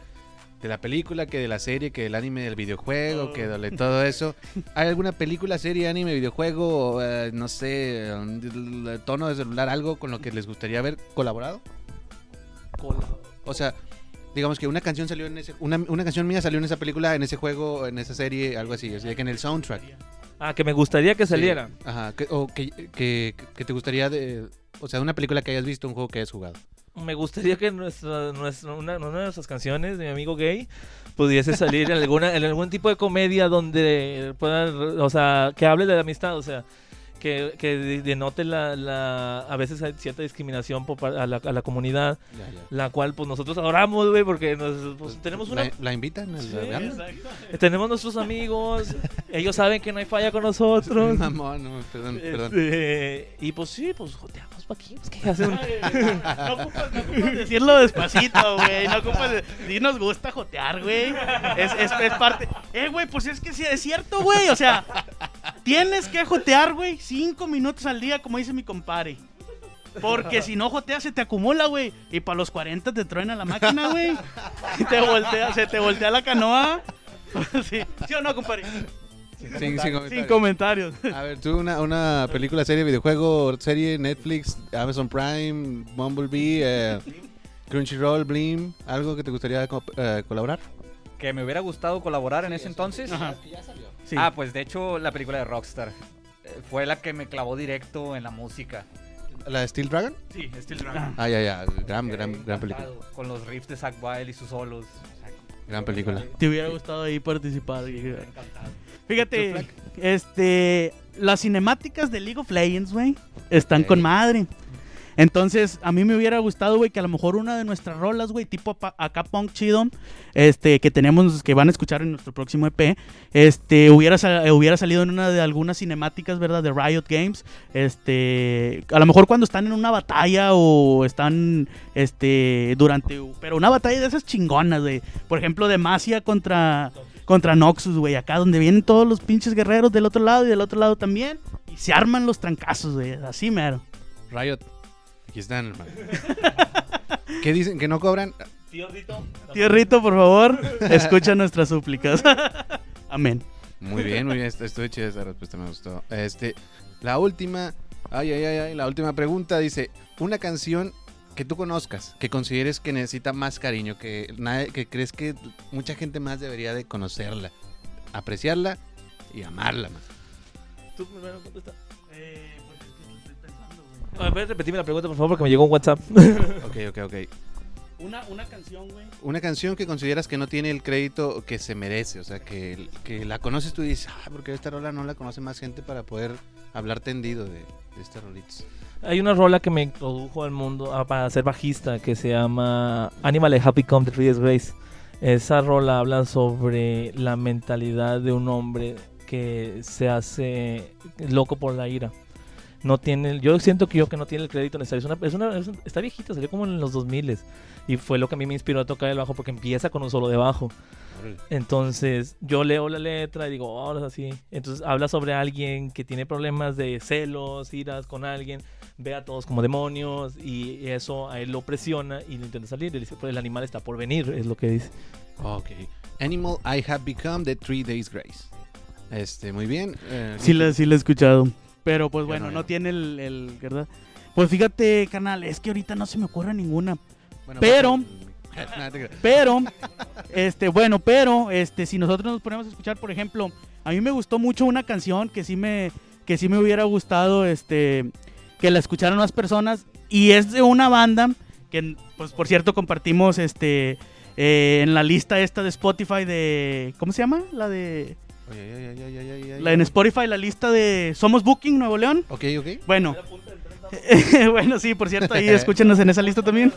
de la película, que de la serie, que del anime, del videojuego, que de todo eso. ¿Hay alguna película, serie, anime, videojuego, o, eh, no sé, el tono de celular, algo con lo que les gustaría haber colaborado? O sea, digamos que una canción salió en ese, una, una canción mía salió en esa película, en ese juego, en esa serie, algo así, o sea, que en el soundtrack. Ah, que me gustaría que saliera. Sí, Ajá, que, o que, que, que te gustaría de, o sea, una película que hayas visto, un juego que hayas jugado. me gustaría que nuestra, nuestra, una, una de nuestras canciones de mi amigo gay pudiese salir en alguna en algún tipo de comedia donde puedan, o sea, que hable de la amistad, o sea, que, que de- denote la, la a veces hay cierta discriminación por, a, la, a la comunidad, Ya, ya. la cual pues nosotros adoramos, güey, porque nos, pues, tenemos una ¿La, la invitan? Sí, programa? tenemos nuestros amigos, (laughs) ellos saben que no hay falla con nosotros. (laughs) Mamón, no, perdón, perdón. Este, y pues sí, pues joteamos pa' aquí, pues, ¿qué hacen? (laughs) No ocupas, no ocupas decirlo despacito, güey. No ocupas. de- Sí nos gusta jotear, güey. Es, es, es parte. Eh, güey, pues es que sí, es cierto, güey. O sea, tienes que jotear, güey, cinco minutos al día, como dice mi compadre. Porque si no joteas, se te acumula, güey. Y para los 40 te truena la máquina, güey. Y te voltea, se te voltea la canoa. (laughs) Sí, ¿Sí o no, compadre? Sin, sin comentarios. Sin comentarios. A ver, tú una, una película, serie, videojuego, serie, Netflix, Amazon Prime, Bumblebee, eh, Crunchyroll, Blim, algo que te gustaría co- eh, colaborar. Que me hubiera gustado colaborar en ese entonces. Ajá. Sí. Ah, pues de hecho la película de Rockstar eh, fue la que me clavó directo en la música. ¿La de Steel Dragon? Sí, Steel Dragon. Ah, ya, ya, gran, gran, gran película. Con los riffs de Zack Wild y sus solos. Gran película. Te hubiera gustado ahí participar. encantado. Fíjate, este, las cinemáticas de League of Legends, güey, están con madre. Entonces, a mí me hubiera gustado, güey, que a lo mejor una de nuestras rolas, güey, tipo acá punk chido, este, que tenemos, que van a escuchar en nuestro próximo EP, este, hubiera, eh, hubiera salido en una de algunas cinemáticas, ¿verdad? De Riot Games, este, a lo mejor cuando están en una batalla o están, este, durante, pero una batalla de esas chingonas, güey. Por ejemplo, de Masia contra, contra Noxus, güey, acá donde vienen todos los pinches guerreros del otro lado y del otro lado también, y se arman los trancazos, güey, así mero. Riot. Aquí están, hermano. (laughs) ¿Qué dicen? ¿Que no cobran? Tío Rito. Tierrito, por favor, (laughs) escucha nuestras súplicas. (laughs) Amén. Muy bien, muy bien. Estuvo chida esa respuesta, me gustó. Este, la última. Ay, ay, ay, ay. La última pregunta dice: Una canción que tú conozcas, que consideres que necesita más cariño, que, nadie- que crees que mucha gente más debería de conocerla, apreciarla y amarla más. Tú primero contesta. A ver, ¿puedes repetirme la pregunta, por favor, porque me llegó un WhatsApp. (laughs) Ok, ok, ok. Una, una canción, güey. Una canción que consideras que no tiene el crédito que se merece, o sea, que, que la conoces tú y dices, ah, porque esta rola no la conoce más gente para poder hablar tendido de, de este rolitos. Hay una rola que me introdujo al mundo ah, para ser bajista que se llama Animal Become the Three Grace. Esa rola habla sobre la mentalidad de un hombre que se hace loco por la ira. No tiene, yo siento que yo que no tiene el crédito necesario. Es una, es una- es un- está viejita, salió como en los 2000 y fue lo que a mí me inspiró a tocar el bajo porque empieza con un solo de bajo. Entonces yo leo la letra y digo, oh, es así. Entonces habla sobre alguien que tiene problemas de celos, iras con alguien, ve a todos como demonios y eso a él lo presiona y lo intenta salir. Y dice, pues el animal está por venir, es lo que dice. Ok. Animal I Have Become the Three Days Grace. Este, muy bien. eh, Sí la, sí la he escuchado. Pero pues bueno, no, tiene el, el- ¿verdad? Pues fíjate, canal, es que ahorita no se me ocurre ninguna. bueno, pero- creas. (laughs) Pero, este, bueno, pero, este, si nosotros nos ponemos a escuchar, por ejemplo, a mí me gustó mucho una canción que sí me, que sí me hubiera gustado, este, que la escucharan más personas y es de una banda que, pues, por cierto, compartimos, este, eh, en la lista esta de Spotify de, ¿cómo se llama? La de, Oye, ay, ay. la en Spotify, la lista de Somos Booking Nuevo León. Ok, ok. Bueno, (laughs) bueno, sí, por cierto, ahí (laughs) escúchenos en esa lista también.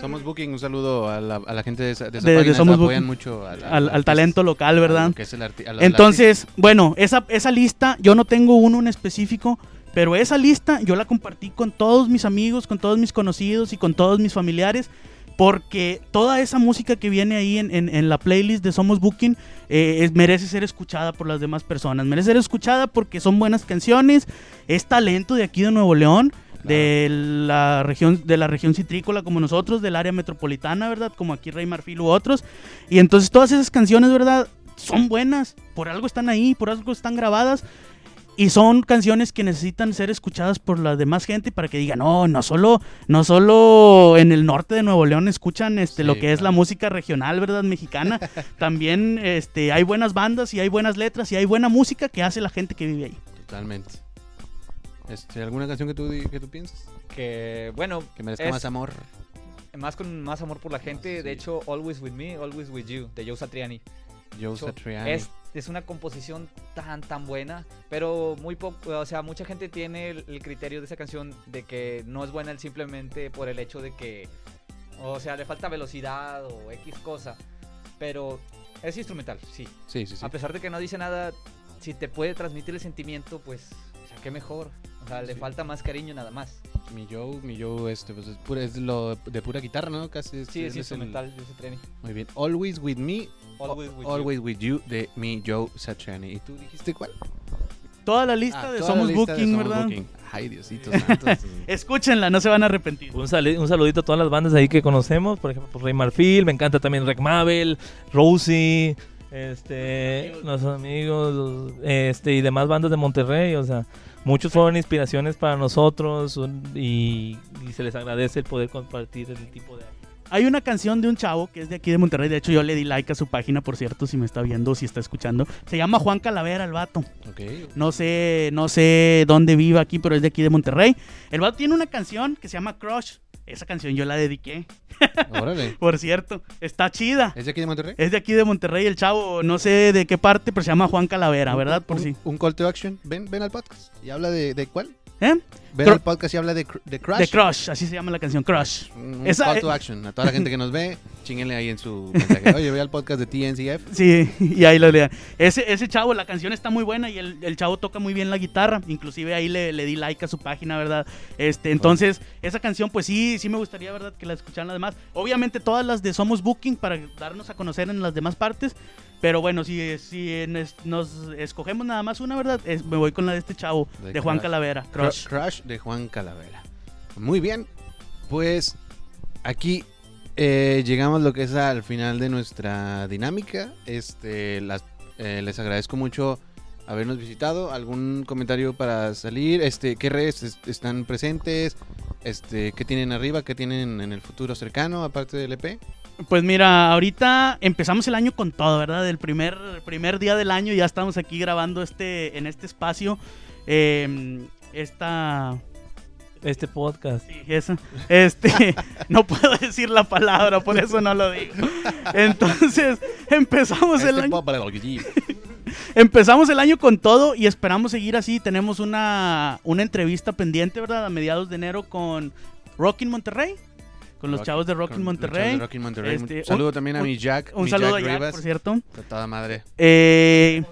Somos Booking. Un saludo a la, a la gente de esa, de esa De- de página. Somos apoyan Booking. mucho al, Al, al artista, talento local, ¿verdad? que es el Entonces, bueno, esa, esa lista, yo no tengo uno en específico, pero esa lista yo la compartí con todos mis amigos, con todos mis conocidos y con todos mis familiares, porque toda esa música que viene ahí en, en- en la playlist de Somos Booking eh, es- merece ser escuchada por las demás personas, merece ser escuchada porque son buenas canciones, es talento de aquí de Nuevo León. De la región de la región citrícola como nosotros, del área metropolitana, ¿verdad? Como aquí Rey Marfil u otros. Y entonces todas esas canciones, ¿verdad? Son buenas, por algo están ahí, por algo están grabadas. Y son canciones que necesitan ser escuchadas por la demás gente para que digan, no, no solo, no solo en el norte de Nuevo León escuchan este, lo que es la música regional, ¿verdad? Mexicana. (laughs) También este, hay buenas bandas y hay buenas letras y hay buena música que hace la gente que vive ahí. Totalmente. Este, ¿Alguna canción que tú, que tú piensas? Que, bueno, Que merezca Es- más amor. más con más amor por la gente. Sí. De hecho, Always With Me, Always With You, de Joe Satriani. Joe Satriani. Es, es una composición tan, tan buena, pero muy poco, o sea, mucha gente tiene el, el criterio de esa canción de que no es buena simplemente por el hecho de que, o sea, le falta velocidad o X cosa, pero es instrumental, sí. Sí, sí, sí. A pesar de que no dice nada, si te puede transmitir el sentimiento, pues, o sea, qué mejor. O sea, le Sí. falta más cariño nada más. Mi Joe, mi Joe, este, pues es, pura, es lo de pura guitarra, ¿no? Casi es, Sí, es el- instrumental, Joe Satriani. Muy bien. Always with me, Always With You. always with you de mi Joe Satriani. ¿Y tú dijiste cuál? Toda la lista Ah, de Somos lista de Booking, Somos ¿verdad? Booking. Ay, Diosito (laughs) santo. sí. Escúchenla, no se van a arrepentir. Un, sali- un saludito a todas las bandas ahí que conocemos, por ejemplo, pues, Rey Marfil, me encanta también Rec Mabel, Rosie, este, los amigos, los- este y demás bandas de Monterrey, o sea, muchos fueron inspiraciones para nosotros y, y se les agradece el poder compartir el tipo de arte. Hay una canción de un chavo que es de aquí de Monterrey. De hecho, yo le di like a su página, por cierto, si me está viendo, si está escuchando. Se llama Juan Calavera, el vato. Ok. No sé, no sé dónde vive aquí, pero es de aquí de Monterrey. El vato tiene una canción que se llama Crush. Esa canción yo la dediqué, Órale. (laughs) por cierto. Está chida. ¿Es de aquí de Monterrey? Es de aquí de Monterrey el chavo, no sé de qué parte, pero se llama Juan Calavera, ¿verdad? Por un, si. un call to action. Ven, ven al podcast. ¿Y habla de, de cuál? ¿Eh? Ven Cru- al podcast y habla de, de Crush. De Crush, así se llama la canción, Crush. Un Esa- call to action. A toda la gente que nos ve, chinguenle ahí en su (laughs) mensaje. Oye, ve al podcast de TNCF. Sí, y ahí lo lean. Ese, ese chavo, la canción está muy buena y el, el chavo toca muy bien la guitarra. Inclusive ahí le, le di like a su página, ¿verdad? Este, entonces, esa canción, pues sí, sí me gustaría, ¿verdad? Que la escucharan las demás. Obviamente todas las de Somos Booking para darnos a conocer en las demás partes. Pero bueno, si, si nos escogemos nada más una, ¿verdad? Es- me voy con la de este chavo, De de, Juan Crush. Calavera. Crush. Crush de Juan Calavera. Muy bien. Pues aquí eh, llegamos lo que es al final de nuestra dinámica. Este, las, eh, les agradezco mucho habernos visitado. ¿Algún comentario para salir? Este, ¿Qué redes es- están presentes? Este, ¿Qué tienen arriba? ¿Qué tienen en el futuro cercano, aparte del EP? Pues mira, ahorita empezamos el año con todo, ¿verdad? El primer, primer día del año ya estamos aquí grabando este, en este espacio. eh, esta... Este podcast. Sí, esa. Este, (laughs) no puedo decir la palabra, por eso no lo digo. Entonces, empezamos el Este año, el (laughs) empezamos el año con todo y esperamos seguir así. Tenemos una, una entrevista pendiente, ¿verdad? A mediados de enero con Rockin Monterrey, con los Rock- chavos de Rockin de Monterrey. Rockin' Monterrey. Este, un saludo un- también a un- mi Jack. Un mi saludo Jack a Jack, Rivas. por cierto. De toda madre. Eh,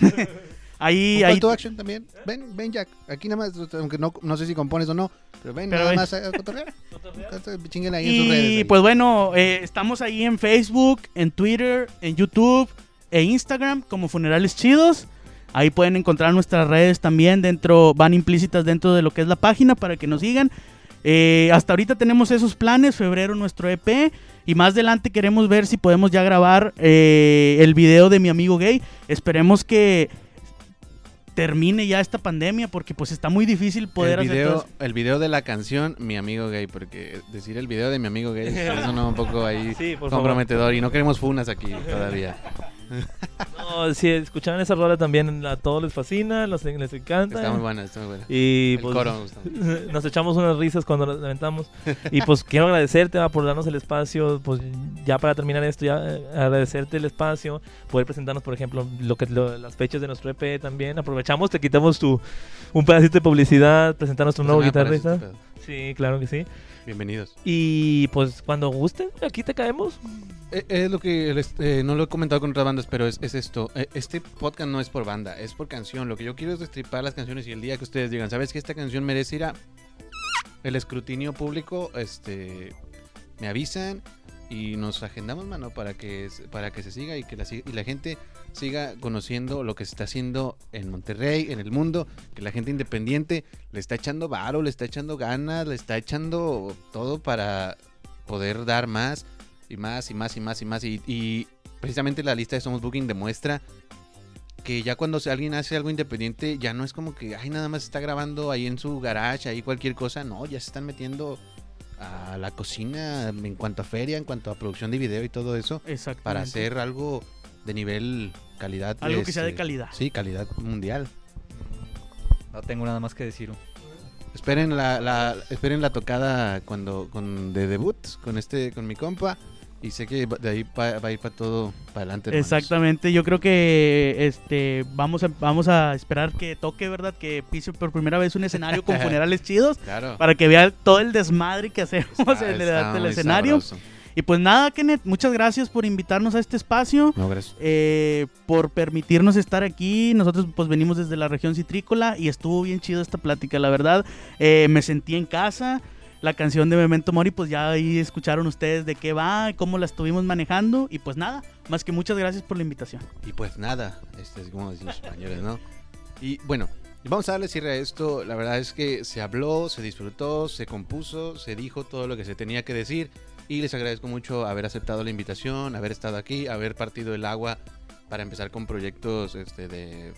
(laughs) ahí, Un ahí call to action también. Ven, ven Jack. Aquí nada más, aunque no, no sé si compones o no, pero ven Pero nada ven. más a, a cotorrear. Chinguen ahí en sus redes. Y pues bueno, eh, estamos ahí en Facebook, en Twitter, en YouTube e Instagram como Funerales Chidos. Ahí pueden encontrar nuestras redes también dentro, van implícitas dentro de lo que es la página para que nos sigan. Eh, hasta ahorita tenemos esos planes, febrero nuestro EP y más adelante queremos ver si podemos ya grabar eh, el video de mi amigo gay. Esperemos que termine ya esta pandemia porque pues está muy difícil poder el hacer video, todo el video de la canción Mi amigo gay, porque decir el video de mi amigo gay (laughs) es no un poco ahí Sí, por favor. comprometedor y no queremos funas aquí todavía. No, si escucharon esa rola también a todos les fascina, los- les encanta. Está muy buena, está muy buena. Y el pues, coro me gusta mucho. (laughs) nos echamos unas risas cuando nos levantamos. Y pues (laughs) quiero agradecerte va, por darnos el espacio. Pues ya para terminar esto, ya eh, agradecerte el espacio, poder presentarnos, por ejemplo, lo que lo- las fechas de nuestro EP también. Aprovechamos, te quitamos tu un pedacito de publicidad, presentarnos tu nuevo Pues guitarrista. Sí, claro que sí. Bienvenidos. Y pues cuando gusten, aquí te caemos. Eh, Es lo que les- eh, no lo he comentado con otras bandas, pero es, es esto. Eh, Este podcast no es por banda, es por canción. Lo que yo quiero es destripar las canciones y el día que ustedes digan, ¿sabes que esta canción merece ir a el escrutinio público? Este, me avisan y nos agendamos, mano, para que para que se siga y que la, y la gente siga conociendo lo que se está haciendo en Monterrey, en el mundo, que la gente independiente le está echando varo, le está echando ganas, le está echando todo para poder dar más y más y más y más y más. Y, y precisamente la lista de Somos Booking demuestra que ya cuando alguien hace algo independiente, ya no es como que, ay, nada más está grabando ahí en su garage, ahí cualquier cosa. No, ya se están metiendo a la cocina en cuanto a feria, en cuanto a producción de video y todo eso, para hacer algo de nivel calidad. Algo que sea de este, calidad. Sí, calidad mundial. No tengo nada más que decir. Esperen la, la- esperen la tocada cuando con de debut con este con mi compa y sé que de ahí va, va a ir para todo para adelante. hermanos. Exactamente, yo creo que este vamos a, vamos a esperar que toque, ¿verdad? Que pise por primera vez un escenario con (laughs) funerales chidos Claro. para que vea todo el desmadre que hacemos Está- en el, está del muy escenario. sabroso. Y pues nada, Kenneth, muchas gracias por invitarnos a este espacio. No, gracias. eh, por permitirnos estar aquí. Nosotros pues venimos desde la región citrícola y estuvo bien chido esta plática, la verdad. Eh, me sentí en casa. La canción de Memento Mori, pues ya ahí escucharon ustedes de qué va, cómo la estuvimos manejando. Y pues nada, más que muchas gracias por la invitación. Y pues nada, este es como dicen los españoles, ¿no? Y bueno, vamos a darle cierre a esto. La verdad es que se habló, se disfrutó, se compuso, se dijo todo lo que se tenía que decir. Y les agradezco mucho haber aceptado la invitación, haber estado aquí, haber partido el agua para empezar con proyectos este, de...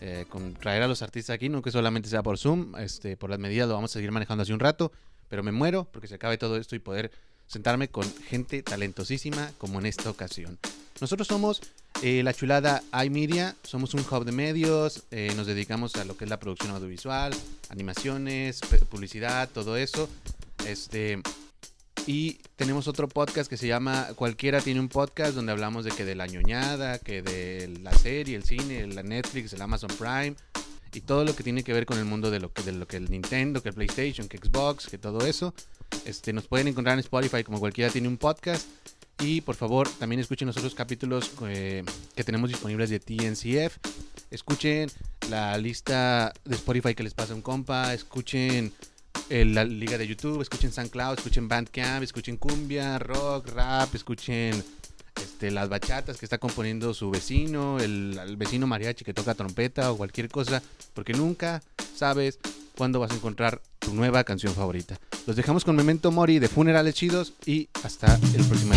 eh, con traer a los artistas aquí, no que solamente sea por Zoom, este, por las medidas lo vamos a seguir manejando hace un rato, pero me muero porque se acabe todo esto y poder sentarme con gente talentosísima como en esta ocasión. Nosotros somos eh, la chulada iMedia, somos un hub de medios, eh, nos dedicamos a lo que es la producción audiovisual, animaciones, publicidad, todo eso. Este, y tenemos otro podcast que se llama Cualquiera tiene un podcast donde hablamos de que de la ñoñada, que de la serie, el cine, la Netflix, el Amazon Prime y todo lo que tiene que ver con el mundo de lo que de lo que el Nintendo, que el PlayStation, que Xbox, que todo eso. Este, nos pueden encontrar en Spotify como cualquiera tiene un podcast. Y por favor, también escuchen los otros capítulos eh, que tenemos disponibles de TNCF. Escuchen la lista de Spotify que les pasa un compa. Escuchen eh, la liga de YouTube. Escuchen SoundCloud. Escuchen Bandcamp. Escuchen cumbia, rock, rap. Escuchen este, las bachatas que está componiendo su vecino. El, vecino mariachi que toca trompeta o cualquier cosa. Porque nunca sabes cuándo vas a encontrar tu nueva canción favorita. Los dejamos con Memento Mori de Funerales Chidos y hasta el próximo.